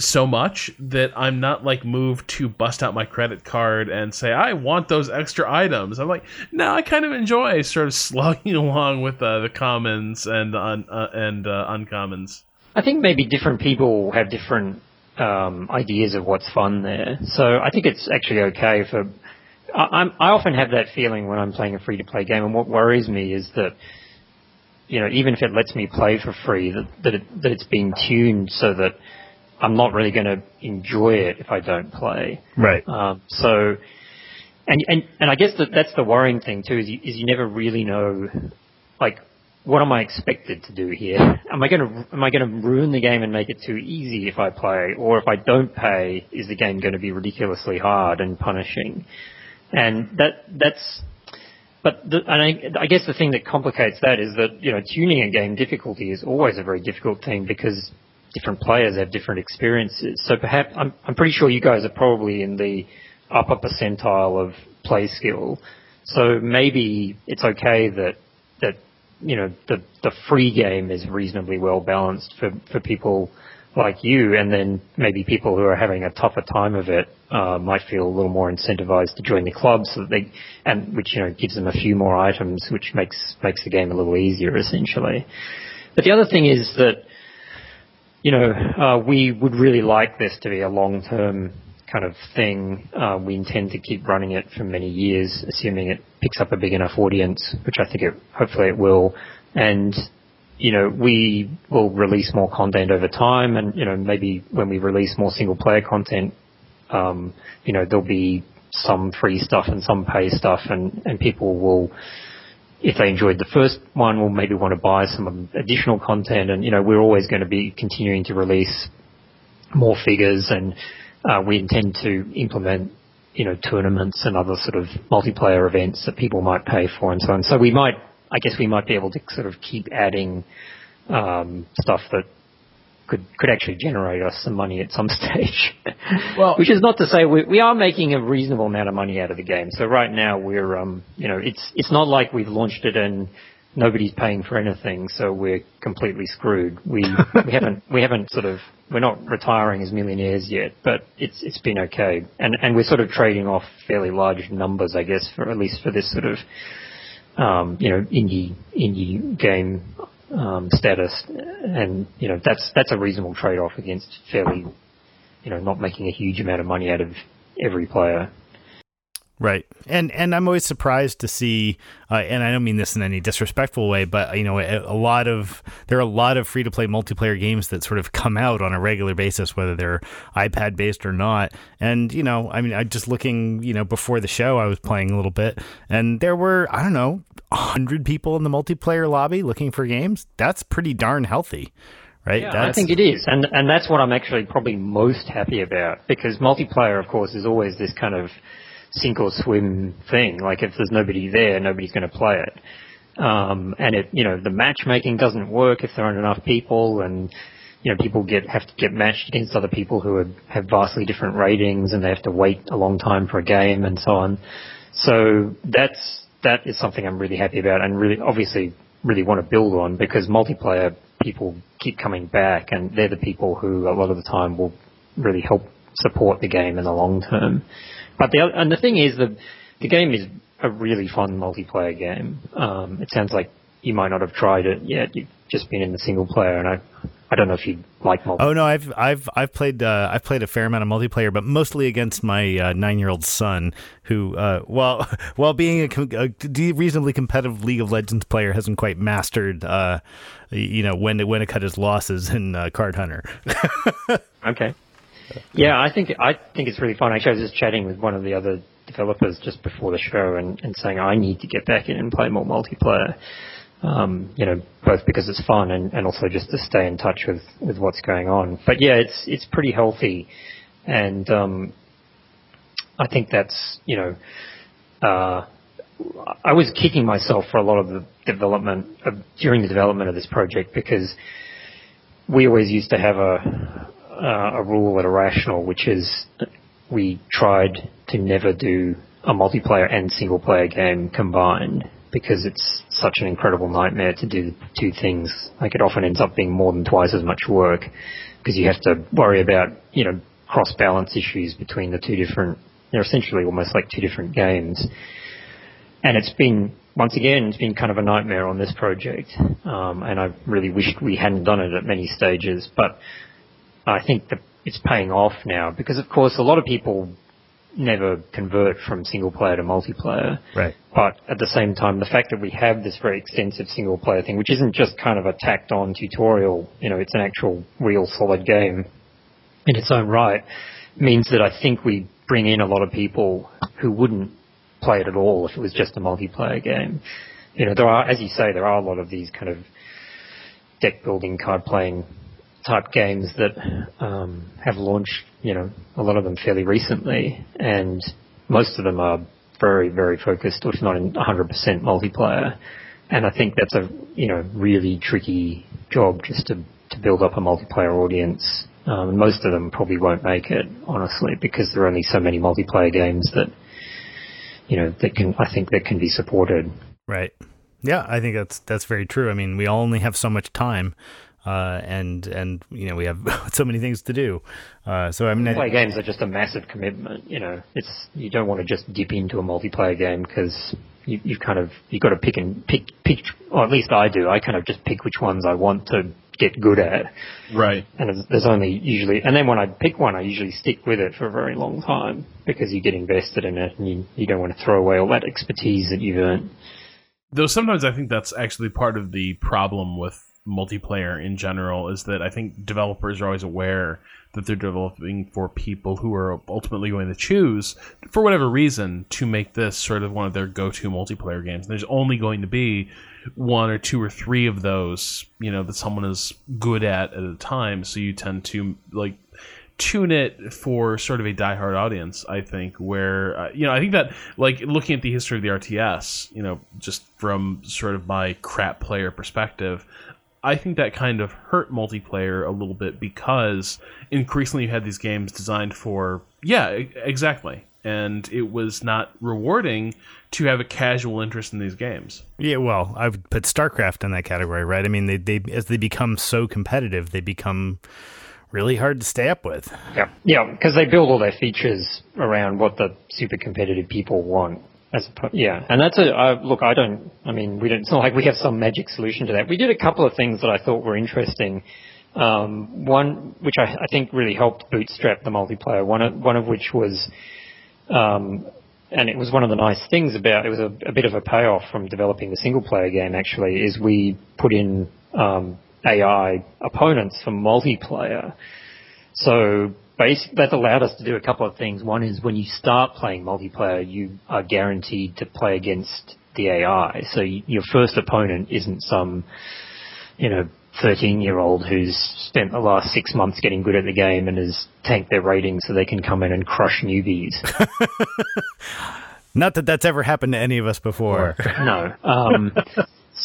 so much that I'm not like moved to bust out my credit card and say I want those extra items. I'm like, no, I kind of enjoy sort of slugging along with uh, the commons and un- uh, and uh, uncommons. I think maybe different people have different um, ideas of what's fun there. So I think it's actually okay for. I, I'm, I often have that feeling when I'm playing a free to play game, and what worries me is that you know even if it lets me play for free, that that, it, that it's being tuned so that I'm not really going to enjoy it if I don't play. Right. Um, so, and and and I guess that that's the worrying thing too is you, is you never really know, like, what am I expected to do here? Am I going to am I going to ruin the game and make it too easy if I play, or if I don't pay, is the game going to be ridiculously hard and punishing? And that that's but the, and I, I, guess the thing that complicates that is that you know tuning a game difficulty is always a very difficult thing because different players have different experiences. So perhaps I'm, I'm pretty sure you guys are probably in the upper percentile of play skill. So maybe it's okay that that you know the the free game is reasonably well balanced for for people like you, and then maybe people who are having a tougher time of it uh, might feel a little more incentivized to join the club, so that they and which you know gives them a few more items, which makes makes the game a little easier essentially. But the other thing is that you know, uh, we would really like this to be a long-term kind of thing. Uh, we intend to keep running it for many years, assuming it picks up a big enough audience, which I think it, hopefully it will. And, you know, we will release more content over time and, you know, maybe when we release more single player content, um, you know, there'll be some free stuff and some pay stuff and, and people will, if they enjoyed the first one, will maybe want to buy some additional content. And you know, we're always going to be continuing to release more figures, and uh, we intend to implement you know tournaments and other sort of multiplayer events that people might pay for and so on. So we might, I guess, we might be able to sort of keep adding um, stuff that could could actually generate us some money at some stage. Well, which is not to say we we are making a reasonable amount of money out of the game. So right now we're um you know it's it's not like we've launched it and nobody's paying for anything, so we're completely screwed. We we haven't we haven't sort of we're not retiring as millionaires yet, but it's it's been okay, and and we're sort of trading off fairly large numbers, I guess, for at least for this sort of um, you know indie indie game um, status, and you know that's that's a reasonable trade-off against fairly, you know, not making a huge amount of money out of every player. Right, and and I'm always surprised to see, uh, and I don't mean this in any disrespectful way, but you know, a, a lot of there are a lot of free to play multiplayer games that sort of come out on a regular basis, whether they're iPad based or not. And you know, I mean, I just looking, you know, before the show, I was playing a little bit, and there were I don't know, hundred people in the multiplayer lobby looking for games. That's pretty darn healthy, right? Yeah, I think it is, and and that's what I'm actually probably most happy about because multiplayer, of course, is always this kind of sink or swim thing. Like if there's nobody there, nobody's going to play it. Um, and it, you know, the matchmaking doesn't work if there aren't enough people, and you know, people get have to get matched against other people who are, have vastly different ratings, and they have to wait a long time for a game, and so on. So that's that is something I'm really happy about, and really, obviously, really want to build on because multiplayer people keep coming back, and they're the people who a lot of the time will really help support the game in the long term. But the and the thing is that the game is a really fun multiplayer game. Um, it sounds like you might not have tried it yet. You've just been in the single player, and I I don't know if you like multiplayer. Oh no, I've I've I've played uh, I've played a fair amount of multiplayer, but mostly against my uh, nine year old son, who uh, while while being a, a, reasonably competitive League of Legends player, hasn't quite mastered uh, you know when to when to cut his losses in uh, Card Hunter. okay. Yeah, I think I think it's really fun. Actually, I was just chatting with one of the other developers just before the show and, and saying I need to get back in and play more multiplayer um, you know, both because it's fun and, and also just to stay in touch with, with what's going on. But yeah, it's it's pretty healthy, and um, I think that's you know, uh, I was kicking myself for a lot of the development of, during the development of this project because we always used to have a uh, a rule at Irrational, which is we tried to never do a multiplayer and single player game combined because it's such an incredible nightmare to do two things. Like it often ends up being more than twice as much work because you have to worry about, you know, cross balance issues between the two different, they're essentially almost like two different games. And it's been, once again, it's been kind of a nightmare on this project. Um, and I really wished we hadn't done it at many stages, but I think that it's paying off now because of course a lot of people never convert from single player to multiplayer. Right. But at the same time, the fact that we have this very extensive single player thing, which isn't just kind of a tacked on tutorial, you know, it's an actual real solid game in its own right, means that I think we bring in a lot of people who wouldn't play it at all if it was just a multiplayer game. You know, there are, as you say, there are a lot of these kind of deck building, card playing type games that um, have launched, you know, a lot of them fairly recently, and most of them are very, very focused, or if not in 100% multiplayer. And I think that's a, you know, really tricky job just to, to build up a multiplayer audience. Um, most of them probably won't make it, honestly, because there are only so many multiplayer games that, you know, that can, I think that can be supported. Right. Yeah, I think that's that's very true. I mean, we all only have so much time uh, and and you know we have so many things to do. Uh, so I mean, play games are just a massive commitment. You know, it's you don't want to just dip into a multiplayer game because you you kind of you got to pick and pick pick. Or at least I do. I kind of just pick which ones I want to get good at. Right. And there's only usually, and then when I pick one, I usually stick with it for a very long time because you get invested in it and you you don't want to throw away all that expertise that you've earned. Though sometimes I think that's actually part of the problem with multiplayer in general is that I think developers are always aware that they're developing for people who are ultimately going to choose, for whatever reason, to make this sort of one of their go-to multiplayer games. And there's only going to be one or two or three of those, you know, that someone is good at at a time. So you tend to like tune it for sort of a diehard audience. I think where uh, you know I think that like looking at the history of the RTS, you know, just from sort of my crap player perspective, I think that kind of hurt multiplayer a little bit because increasingly you had these games designed for yeah exactly and it was not rewarding to have a casual interest in these games. Yeah, well, I would put StarCraft in that category, right? I mean, they they as they become so competitive, they become really hard to stay up with. Yeah, yeah, because they build all their features around what the super competitive people want. As a, yeah, and that's a look. I don't. I mean, we don't. It's not like we have some magic solution to that. We did a couple of things that I thought were interesting. Um, one, which I, I, think really helped bootstrap the multiplayer. One, of, one of which was, um, and it was one of the nice things about it was a, a, bit of a payoff from developing the single player game. Actually, is we put in um, AI opponents for multiplayer. So that allowed us to do a couple of things. One is when you start playing multiplayer, you are guaranteed to play against the AI. So you, your first opponent isn't some, you know, 13 year old who's spent the last six months getting good at the game and has tanked their rating so they can come in and crush newbies. Not that that's ever happened to any of us before. no. Um,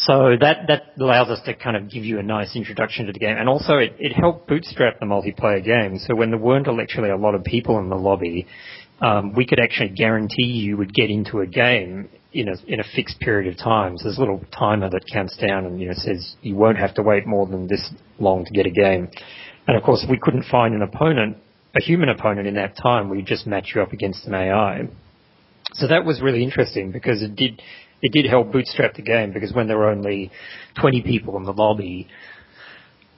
so that, that allows us to kind of give you a nice introduction to the game. And also it, it helped bootstrap the multiplayer game. So when there weren't actually a lot of people in the lobby, um, we could actually guarantee you would get into a game in a, in a fixed period of time. So there's a little timer that counts down and, you know, says you won't have to wait more than this long to get a game. And of course, we couldn't find an opponent, a human opponent in that time. We just match you up against an AI. So that was really interesting because it did it did help bootstrap the game because when there were only 20 people in the lobby,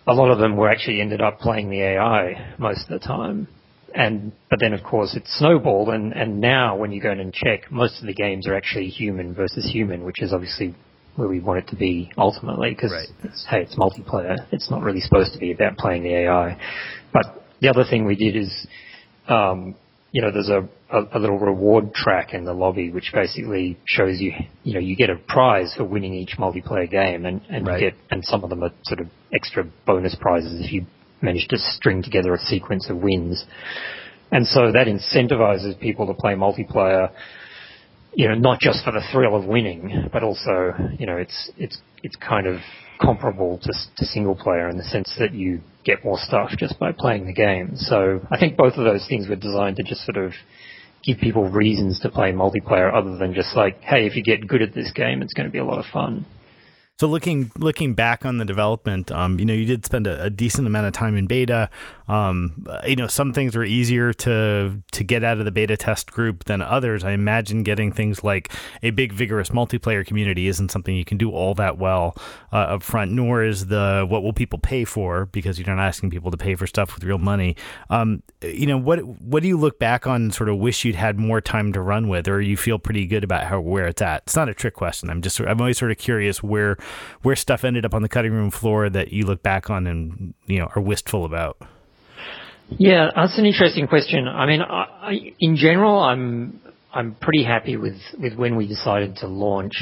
a lot of them were actually ended up playing the AI most of the time. And but then of course it snowballed, and and now when you go in and check, most of the games are actually human versus human, which is obviously where we want it to be ultimately because right. hey, it's multiplayer. It's not really supposed to be about playing the AI. But the other thing we did is, um, you know, there's a, a, a, little reward track in the lobby which basically shows you, you know, you get a prize for winning each multiplayer game, and and right. you get and some of them are sort of extra bonus prizes if you manage to string together a sequence of wins. And so that incentivizes people to play multiplayer you know, not just for the thrill of winning, but also, you know, it's it's it's kind of comparable to, to single player in the sense that you get more stuff just by playing the game. So I think both of those things were designed to just sort of give people reasons to play multiplayer other than just like, hey, if you get good at this game, it's going to be a lot of fun. So looking looking back on the development, um, you know, you did spend a, a, decent amount of time in beta. Um, you know, some things were easier to to get out of the beta test group than others. I imagine getting things like a big vigorous multiplayer community isn't something you can do all that well uh, up front. Nor is the what will people pay for because you're not asking people to pay for stuff with real money. Um, you know, what what do you look back on and sort of wish you'd had more time to run with, or you feel pretty good about how where it's at? It's not a trick question. I'm just I'm always sort of curious where where stuff ended up on the cutting room floor that you look back on and you know are wistful about? Yeah, that's an interesting question. I mean, I, I, in general, I'm I'm pretty happy with, with when we decided to launch,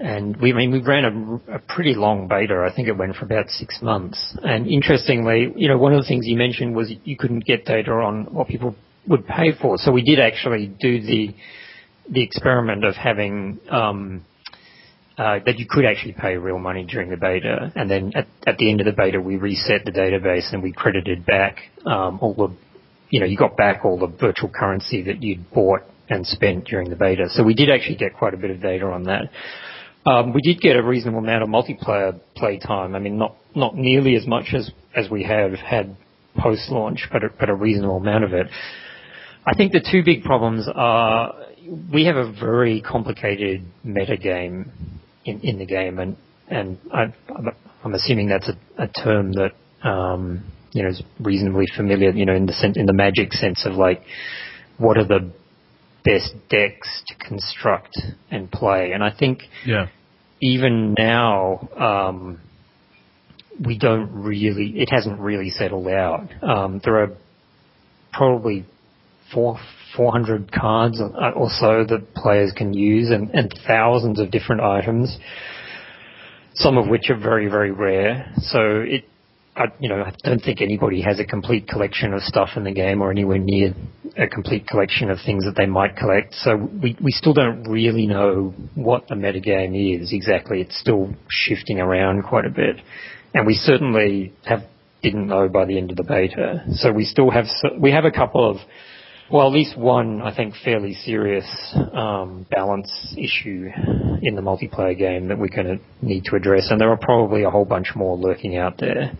and we I mean we ran a, a pretty long beta. I think it went for about six months. And interestingly, you know, one of the things you mentioned was you couldn't get data on what people would pay for. So we did actually do the the experiment of having um, uh, that you could actually pay real money during the beta, and then at, at the end of the beta, we reset the database and we credited back um, all the, you know, you got back all the virtual currency that you'd bought and spent during the beta. So we did actually get quite a bit of data on that. Um, we did get a reasonable amount of multiplayer play time. I mean, not not nearly as much as as we have had post launch, but a, but a reasonable amount of it. I think the two big problems are we have a very complicated metagame in, in the game, and and I, I'm assuming that's a, a term that um, you know is reasonably familiar. You know, in the sense, in the magic sense of like, what are the best decks to construct and play? And I think yeah. even now. Um, we don't really, it hasn't really settled out. Um, there are probably four, 400 cards or so that players can use and, and thousands of different items, some of which are very, very rare. So it, I, you know, I don't think anybody has a complete collection of stuff in the game or anywhere near a complete collection of things that they might collect. So we, we still don't really know what the metagame is exactly. It's still shifting around quite a bit. And we certainly have didn't know by the end of the beta. So we still have, we have a couple of well, at least one, I think, fairly serious um, balance issue in the multiplayer game that we're going to need to address, and there are probably a whole bunch more lurking out there.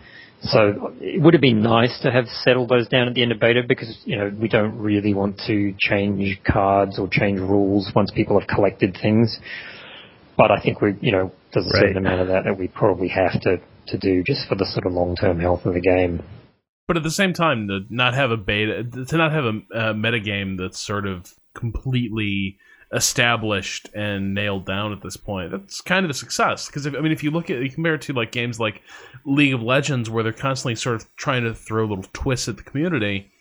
So it would have been nice to have settled those down at the end of beta because you know we don't really want to change cards or change rules once people have collected things. But I think we, you know, there's a right. certain amount of that that we probably have to to do just for the sort of long term health of the game. But at the same time, to not have a beta, to not have a, a metagame that's sort of completely established and nailed down at this point. That's kind of a success because I mean, if you look at you compare it to like games like League of Legends, where they're constantly sort of trying to throw little twists at the community,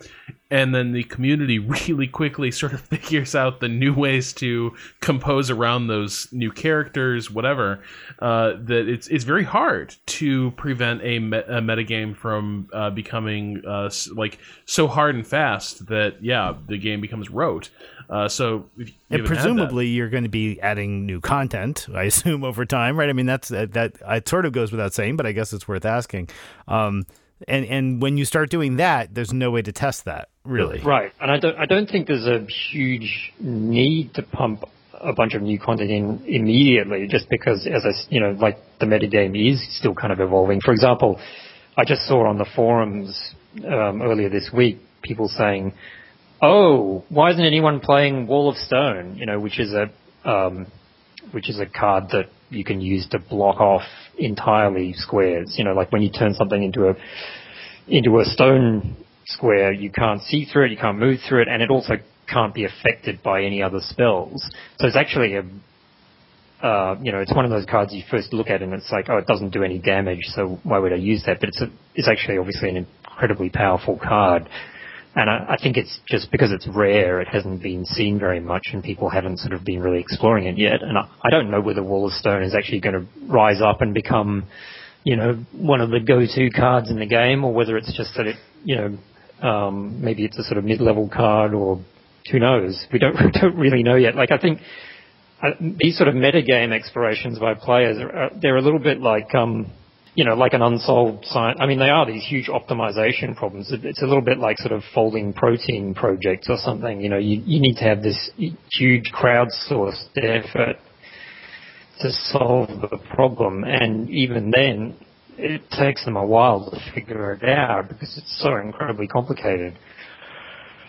and then the community really quickly sort of figures out the new ways to compose around those new characters, whatever. Uh, that it's it's very hard to prevent a, me- a metagame from uh, becoming uh, like so hard and fast that yeah, the game becomes rote. Uh, so, and presumably, you're going to be adding new content. I assume over time, right? I mean, that's that, that. It sort of goes without saying, but I guess it's worth asking. Um, and and when you start doing that, there's no way to test that, really. Right, and I don't I don't think there's a huge need to pump a bunch of new content in immediately, just because, as I you know, like the metagame is still kind of evolving. For example, I just saw on the forums um, earlier this week people saying oh, why isn't anyone playing Wall of Stone? You know, which is a um, which is a card that you can use to block off entirely squares. You know, like when you turn something into a into a stone square, you can't see through it, you can't move through it, and it also can't be affected by any other spells. So it's actually a uh, you know, it's one of those cards you first look at and it's like, oh, it doesn't do any damage, so why would I use that? But it's a, it's actually obviously an incredibly powerful card. And I, I think it's just because it's rare, it hasn't been seen very much and people haven't sort of been really exploring it yet. And I, I don't know whether Wall of Stone is actually going to rise up and become, you know, one of the go-to cards in the game or whether it's just that it, you know, um, maybe it's a sort of mid-level card or who knows? We don't, we don't really know yet. Like I think uh, these sort of metagame explorations by players, are, they're a little bit like, um, you know, like an unsolved science. I mean, they are these huge optimization problems. It's a little bit like sort of folding protein projects or something. You know, you, you need to have this huge crowdsourced effort to solve the problem. And even then, it takes them a while to figure it out because it's so incredibly complicated.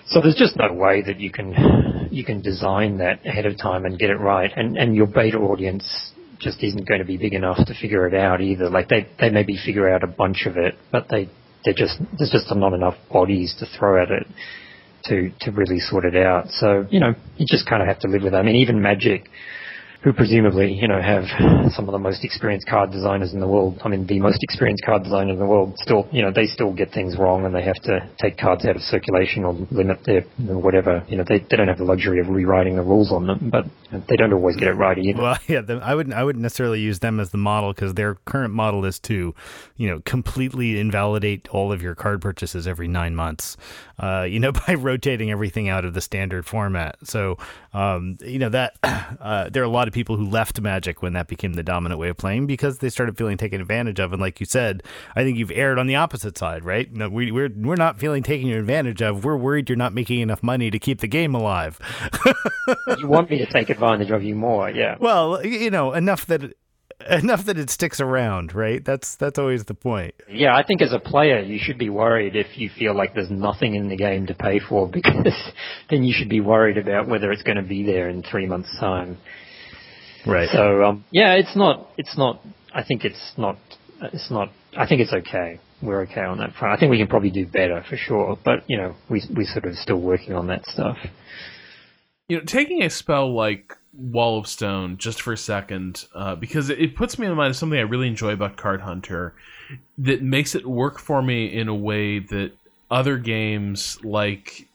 So there's just no way that you can you can design that ahead of time and get it right, and and your beta audience just isn't going to be big enough to figure it out either. Like they they maybe figure out a bunch of it, but they they're just there's just not enough bodies to throw at it to to really sort it out. So you know you just kind of have to live with it. I mean even Magic who presumably, you know, have some of the most experienced card designers in the world. I mean, the most experienced card designer in the world. Still, you know, they still get things wrong, and they have to take cards out of circulation or limit their whatever. You know, they they don't have the luxury of rewriting the rules on them, but they don't always get it right either. Well, yeah, I wouldn't I wouldn't necessarily use them as the model because their current model is to, you know, completely invalidate all of your card purchases every nine months. Uh, you know, by rotating everything out of the standard format. So, um, you know that uh, there are a lot of people who left Magic when that became the dominant way of playing because they started feeling taken advantage of. And like you said, I think you've erred on the opposite side, right? No, we, we're we're not feeling taken advantage of. We're worried you're not making enough money to keep the game alive. you want me to take advantage of you more, yeah? Well, you know, enough that enough that it sticks around, right? That's that's always the point. Yeah, I think as a player, you should be worried if you feel like there's nothing in the game to pay for, because then you should be worried about whether it's going to be there in three months' time. Right. So um, yeah, it's not. It's not. I think it's not. It's not. I think it's okay. We're okay on that front. I think we can probably do better for sure. But you know, we we sort of still working on that stuff. You know, taking a spell like Wall of Stone just for a second, uh, because it, puts me in mind of something I really enjoy about Card Hunter that makes it work for me in a way that other games like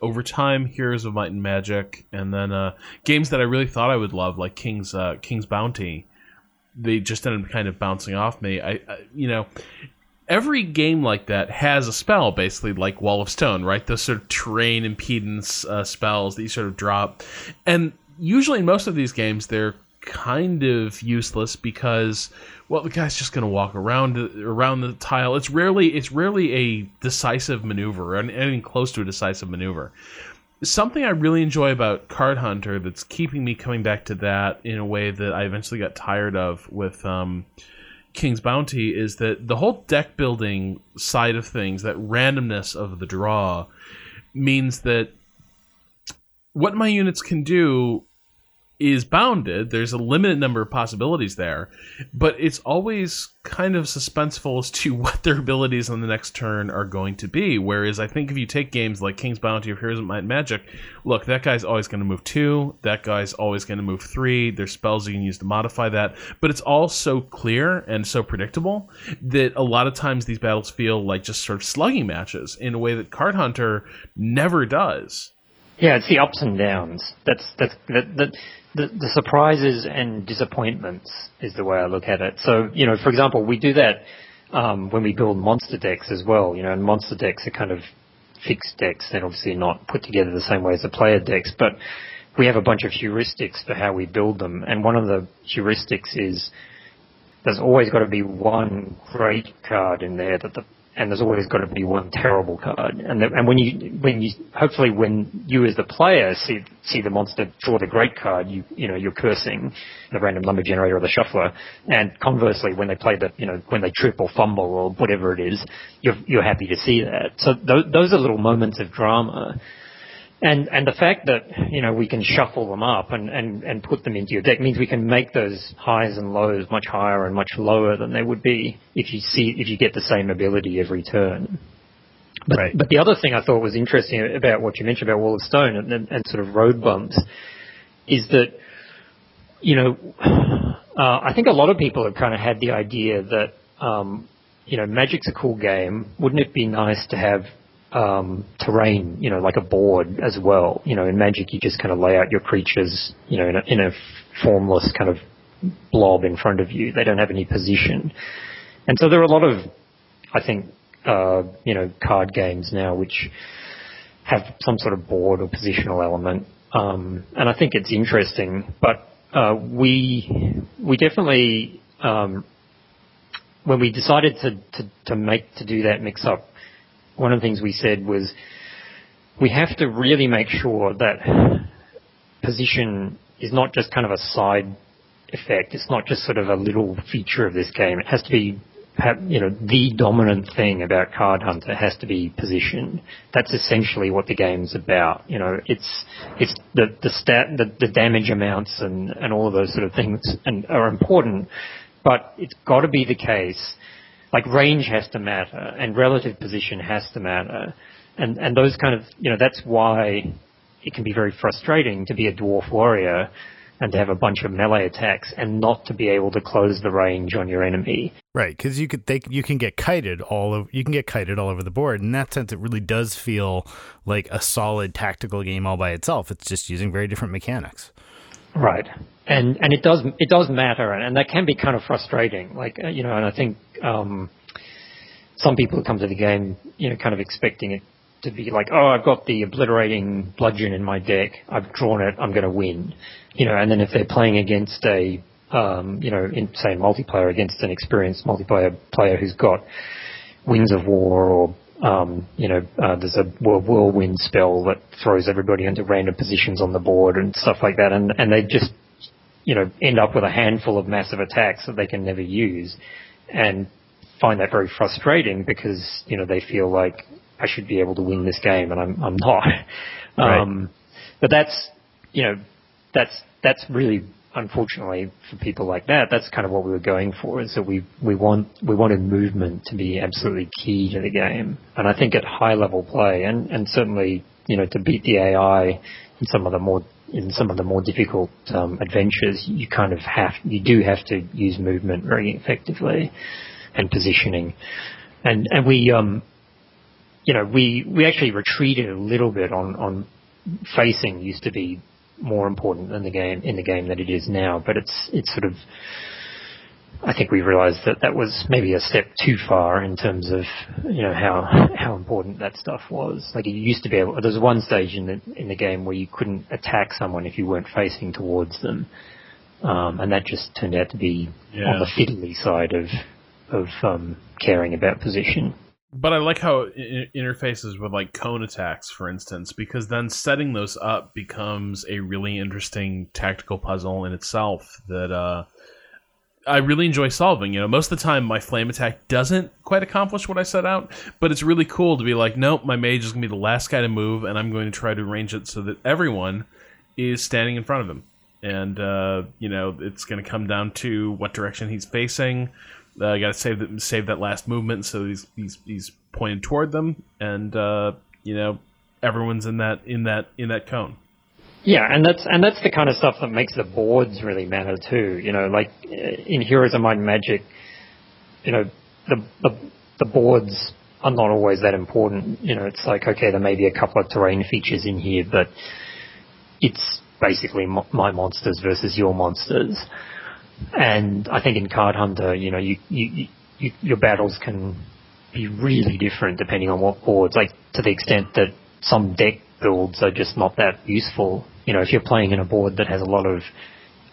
over time Heroes of Might and Magic, and then uh, games that I really thought I would love, like King's uh, King's Bounty. They just ended up kind of bouncing off me. I, I, you know, every game like that has a spell, basically like Wall of Stone, right? Those sort of terrain impedance uh, spells that you sort of drop, and usually in most of these games they're kind of useless because well the guy's just going to walk around around the tile. It's rarely it's rarely a decisive maneuver or anything close to a decisive maneuver. Something i really enjoy about card hunter that's keeping me coming back to that in a way that i eventually got tired of with um, king's bounty is that the whole deck building side of things that randomness of the draw means that what my units can do is bounded. There's a limited number of possibilities there, but it's always kind of suspenseful as to what their abilities on the next turn are going to be. Whereas I think if you take games like King's Bounty or Heroes of Might and Magic, look, that guy's always going to move two, that guy's always going to move three. There's spells you can use to modify that, but it's all so clear and so predictable that a lot of times these battles feel like just sort of slugging matches in a way that Card Hunter never does. Yeah, it's the ups and downs. That's that's that, that the, the surprises and disappointments is the way I look at it. So, you know, for example, we do that um, when we build monster decks as well. You know, and monster decks are kind of fixed decks. They're obviously not put together the same way as the player decks, but we have a bunch of heuristics for how we build them. And one of the heuristics is there's always got to be one great card in there that the and there's always got to be one terrible card. And the, and when you when you hopefully when you as the player see see the monster draw the great card, you you know you're cursing the random number generator or the shuffler. And conversely, when they play the you know when they trip or fumble or whatever it is, you're you're happy to see that. So th- those are little moments of drama And and the fact that you know we can shuffle them up and, and, and put them into your deck means we can make those highs and lows much higher and much lower than they would be if you see if you get the same ability every turn. But, right. but the other thing I thought was interesting about what you mentioned about Wall of Stone and, and, and sort of road bumps is that you know uh, I think a lot of people have kind of had the idea that um, you know Magic's a cool game. Wouldn't it be nice to have um, terrain, you know, like a board as well. You know, in Magic, you just kind of lay out your creatures, you know, in a, in a formless kind of blob in front of you. They don't have any position. And so there are a lot of, I think, uh, you know, card games now which have some sort of board or positional element. Um, and I think it's interesting, but uh, we we definitely um, when we decided to, to, to make to do that mix up one of the things we said was we have to really make sure that position is not just kind of a side effect. It's not just sort of a little feature of this game. It has to be, you know, the dominant thing about Card Hunter has to be position. That's essentially what the game's about. You know, it's it's the the stat the, the damage amounts and and all of those sort of things and are important, but it's got to be the case like range has to matter and relative position has to matter. And, and those kind of, you know, that's why it can be very frustrating to be a dwarf warrior and to have a bunch of melee attacks and not to be able to close the range on your enemy. Right, because you could they you can get kited all of you can get kited all over the board. In that sense, it really does feel like a solid tactical game all by itself. It's just using very different mechanics. Right, and and it does it does matter, and, and that can be kind of frustrating. Like uh, you know, and I think um, some people come to the game, you know, kind of expecting it to be like, oh, I've got the obliterating bludgeon in my deck, I've drawn it, I'm going to win, you know, and then if they're playing against a, um, you know, in say multiplayer against an experienced multiplayer player who's got Wings of War or um, you know, uh, there's a whirlwind spell that throws everybody into random positions on the board and stuff like that, and and they just, you know, end up with a handful of massive attacks that they can never use and find that very frustrating because you know they feel like I should be able to win this game and I'm I'm not. Right. Um, but that's you know that's that's really unfortunately for people like that that's kind of what we were going for is that we we want we wanted movement to be absolutely key to the game. And I think at high level play and and certainly you know to beat the AI in some of the more in some of the more difficult um, adventures, you kind of have you do have to use movement very effectively and positioning, and and we um, you know we we actually retreated a little bit on on facing used to be more important than the game in the game than it is now, but it's it's sort of I think we realised that that was maybe a step too far in terms of you know how how important that stuff was. Like you used to be able. There was one stage in the in the game where you couldn't attack someone if you weren't facing towards them, um, and that just turned out to be yeah. on the fiddly side of of um, caring about position. But I like how it interfaces with like cone attacks, for instance, because then setting those up becomes a really interesting tactical puzzle in itself. That uh, I really enjoy solving. You know, most of the time my flame attack doesn't quite accomplish what I set out, but it's really cool to be like, nope, my mage is gonna be the last guy to move, and I'm going to try to arrange it so that everyone is standing in front of him. And uh, you know, it's gonna come down to what direction he's facing. Uh, I gotta save that save that last movement so he's he's he's pointed toward them, and uh, you know, everyone's in that in that in that cone. Yeah, and that's and that's the kind of stuff that makes the boards really matter too. You know, like uh, in Heroes of Might and Magic, you know, the the, the boards are not always that important. You know, it's like okay, there may be a couple of terrain features in here, but it's basically my monsters versus your monsters. And I think in Card Hunter, you know, you, you, you your battles can be really different depending on what boards. Like to the extent that some deck builds are just not that useful you know, if you're playing in a board that has a lot of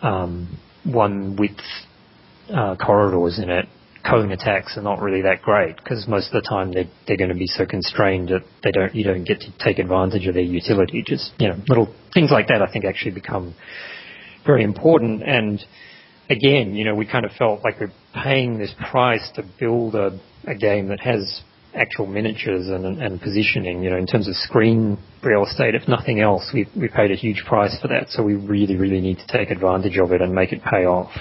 um, one width uh, corridors in it, cone attacks are not really that great because most of the time they're, they're going to be so constrained that they don't you don't get to take advantage of their utility. Just you know, little things like that I think actually become very important. And again, you know, we kind of felt like we're paying this price to build a, a game that has actual miniatures and, and positioning. You know, in terms of screen real estate, if nothing else, we we paid a huge price for that. So we really, really need to take advantage of it and make it pay off.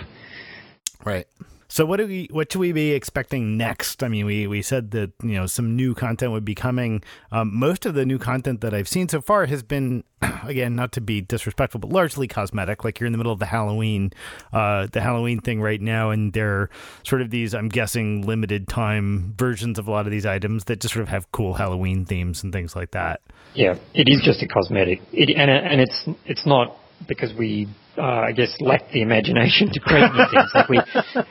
Right. So what do we what should we be expecting next? I mean, we we said that you know some new content would be coming. Um, most of the new content that I've seen so far has been, again, not to be disrespectful, but largely cosmetic. Like you're in the middle of the Halloween, uh, the Halloween thing right now, and they're sort of these, I'm guessing, limited time versions of a lot of these items that just sort of have cool Halloween themes and things like that. Yeah, it is just a cosmetic, it, and and it's it's not because we uh, I guess lacked the imagination to create new things. Like we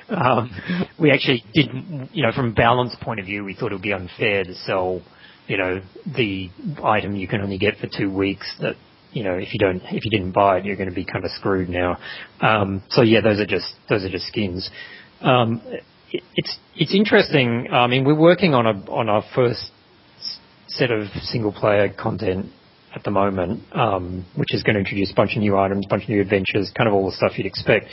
um, we actually didn't, you know, from a balance point of view, we thought it would be unfair to sell, you know, the item you can only get for two weeks. That you know, if you don't, if you didn't buy it, you're going to be kind of screwed now. Um, so yeah, those are just those are just skins. Um, it, it's it's interesting. I mean, we're working on a on our first set of single player content at the moment, um, which is going to introduce a bunch of new items, a bunch of new adventures, kind of all the stuff you'd expect.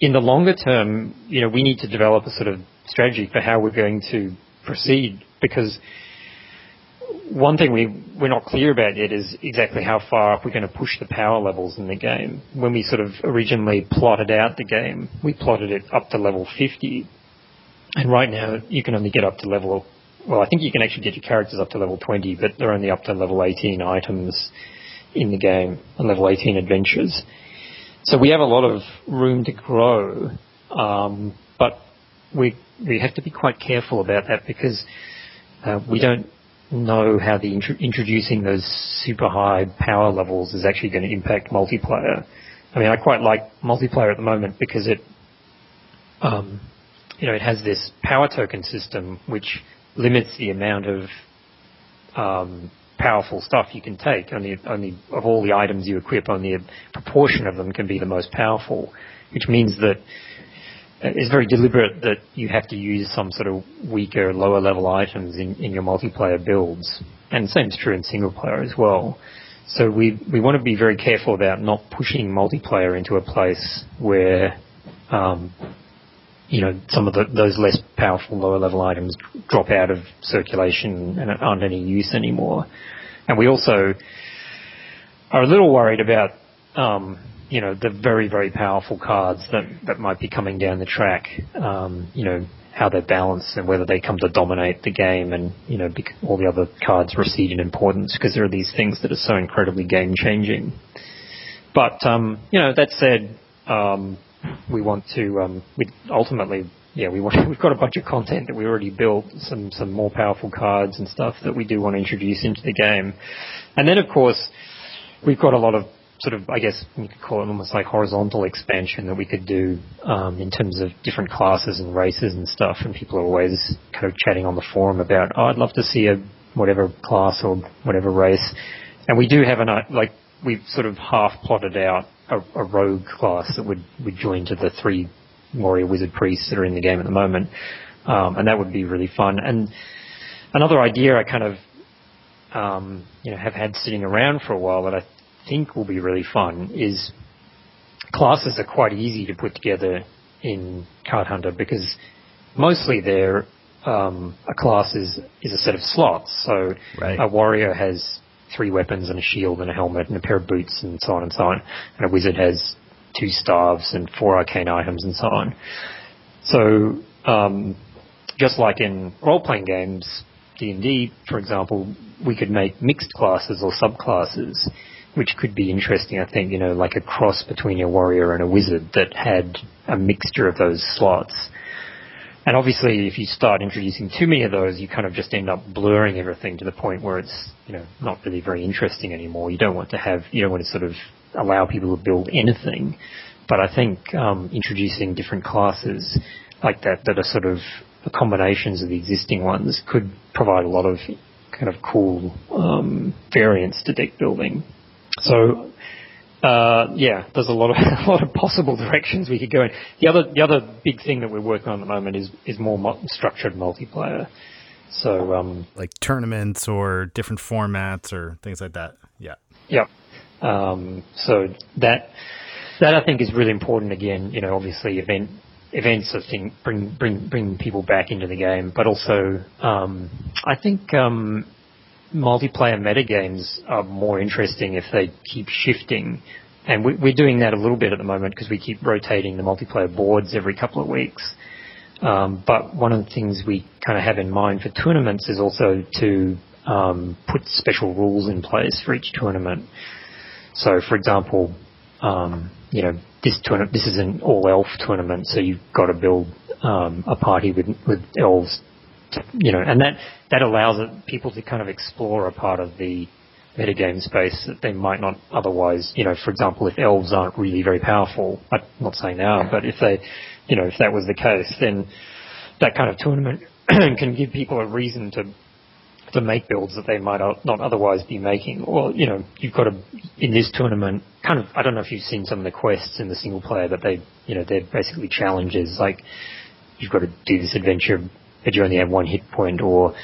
In the longer term, you know, we need to develop a sort of strategy for how we're going to proceed because one thing we, we're not clear about yet is exactly how far up we're going to push the power levels in the game. When we sort of originally plotted out the game, we plotted it up to level 50. And right now, you can only get up to level well, I think you can actually get your characters up to level 20, but they're only up to level 18 items in the game and level 18 adventures. So we have a lot of room to grow, um, but we we have to be quite careful about that because uh, we don't know how the intro- introducing those super high power levels is actually going to impact multiplayer. I mean, I quite like multiplayer at the moment because it, um, you know, it has this power token system which limits the amount of um, powerful stuff you can take. Only, only of all the items you equip, only a proportion of them can be the most powerful, which means that it's very deliberate that you have to use some sort of weaker, lower level items in, in your multiplayer builds. And the same is true in single player as well. So we, we want to be very careful about not pushing multiplayer into a place where um, you know, some of the, those less powerful lower level items drop out of circulation and aren't any use anymore. And we also are a little worried about, um, you know, the very, very powerful cards that, that might be coming down the track, um, you know, how they're balanced and whether they come to dominate the game and, you know, all the other cards recede in importance because there are these things that are so incredibly game changing. But, um, you know, that said, um, we want to um, we ultimately yeah we want we've got a bunch of content that we already built some some more powerful cards and stuff that we do want to introduce into the game. And then of course we've got a lot of sort of I guess you could call it almost like horizontal expansion that we could do um, in terms of different classes and races and stuff. And people are always kind of chatting on the forum about oh I'd love to see a whatever class or whatever race. And we do have an uh, like we've sort of half plotted out a, a rogue class that would, would join to the three warrior wizard priests that are in the game at the moment. Um, and that would be really fun. And another idea I kind of um, you know have had sitting around for a while that I think will be really fun is classes are quite easy to put together in Card Hunter because mostly they're um, a class is, is a set of slots. So right. a warrior has three weapons and a shield and a helmet and a pair of boots and so on and so on. And a wizard has two staves and four arcane items and so on. So, um, just like in role-playing games, D&D, for example, we could make mixed classes or subclasses, which could be interesting, I think, you know, like a cross between a warrior and a wizard that had a mixture of those slots. And obviously, if you start introducing too many of those, you kind of just end up blurring everything to the point where it's, you know, not really very interesting anymore. You don't want to have, you don't want to sort of allow people to build anything. But I think um, introducing different classes like that that are sort of combinations of the existing ones could provide a lot of kind of cool um, variants to deck building. So uh, yeah, there's a lot of a lot of possible directions we could go in. The other the other big thing that we're working on at the moment is is more mo- structured multiplayer. So um, like tournaments or different formats or things like that. Yeah. Yep. Um, so that that I think is really important. Again, you know, obviously event events, I think, bring bring bring people back into the game. But also, um, I think um, multiplayer metagames are more interesting if they keep shifting. And we, we're doing that a little bit at the moment because we keep rotating the multiplayer boards every couple of weeks. Um, but one of the things we kind of have in mind for tournaments is also to um, put special rules in place for each tournament. So, for example, um, you know, this tournament, this is an all elf tournament, so you've got to build um, a party with with elves, you know, and that that allows people to kind of explore a part of the metagame space that they might not otherwise, you know, for example, if elves aren't really very powerful, I'm not saying they are, but if they, you know, if that was the case, then that kind of tournament can give people a reason to to make builds that they might not otherwise be making. Or, you know, you've got to, in this tournament, kind of, I don't know if you've seen some of the quests in the single player, but they, you know, they're basically challenges like you've got to do this adventure, but you only have one hit point, or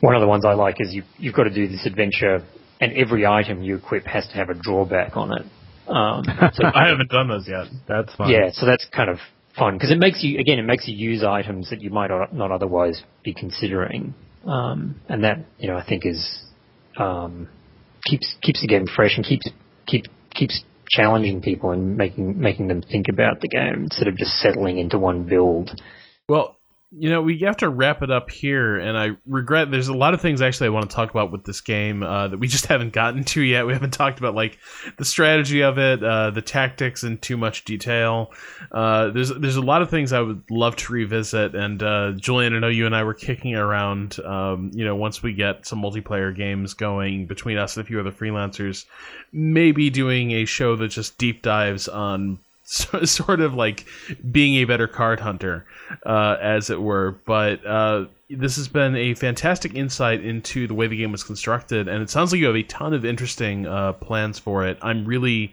one of the ones I like is you, you've got to do this adventure and every item you equip has to have a drawback on it. Um, so I haven't done those yet. That's fun. Yeah, so that's kind of fun because it makes you again it makes you use items that you might not otherwise be considering, um, and that you know I think is um, keeps keeps the game fresh and keeps keep keeps challenging people and making making them think about the game instead of just settling into one build. Well, you know, we have to wrap it up here, and I regret there's a lot of things actually I want to talk about with this game uh, that we just haven't gotten to yet. We haven't talked about like the strategy of it, uh, the tactics in too much detail. Uh, there's there's a lot of things I would love to revisit, and uh, Julian, I know you and I were kicking around. Um, you know, once we get some multiplayer games going between us and a few other freelancers, maybe doing a show that just deep dives on sort of like being a better card hunter, uh, as it were. But uh, this has been a fantastic insight into the way the game was constructed, and it sounds like you have a ton of interesting uh, plans for it. I'm really,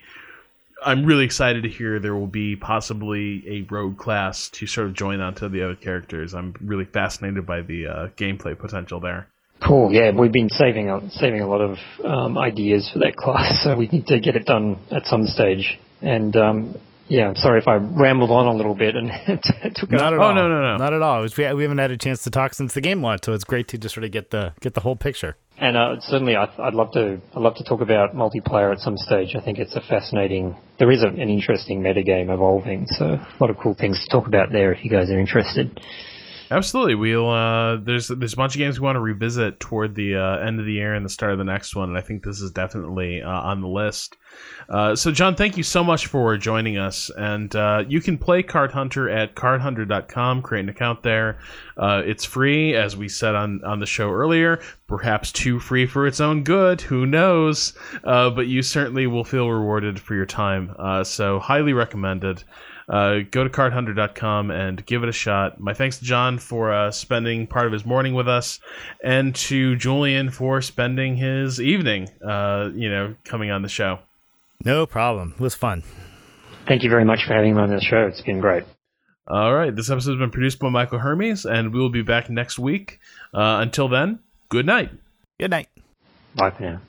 I'm really excited to hear there will be possibly a road class to sort of join onto the other characters. I'm really fascinated by the uh, gameplay potential there. Cool. Yeah, we've been saving a, saving a lot of um, ideas for that class, so we need to get it done at some stage. And um, yeah, sorry if I rambled on a little bit and took not at all. Oh no, no, no, not at all. Was, we, we haven't had a chance to talk since the game launch, so it's great to just sort of get the get the whole picture. And uh, certainly, I, would love to. I'd love to talk about multiplayer at some stage. I think it's a fascinating. There is a, an interesting metagame evolving, so a lot of cool things to talk about there if you guys are interested. Absolutely, we'll. Uh, there's there's a bunch of games we want to revisit toward the uh, end of the year and the start of the next one, and I think this is definitely uh, on the list. Uh, so, Jon, thank you so much for joining us, and uh, you can play Card Hunter at cardhunter.com. Create an account there. Uh, it's free, as we said on on the show earlier. Perhaps too free for its own good. Who knows? but you certainly will feel rewarded for your time. so, highly recommended uh, go to cardhunter.com and give it a shot. My thanks to Jon for uh, spending part of his morning with us, and to Julian for spending his evening, uh, you know, coming on the show. No problem. It was fun. Thank you very much for having me on the show. It's been great. All right. This episode has been produced by Michael Hermes, and we will be back next week. Uh, until then, good night. Good night. Bye for now.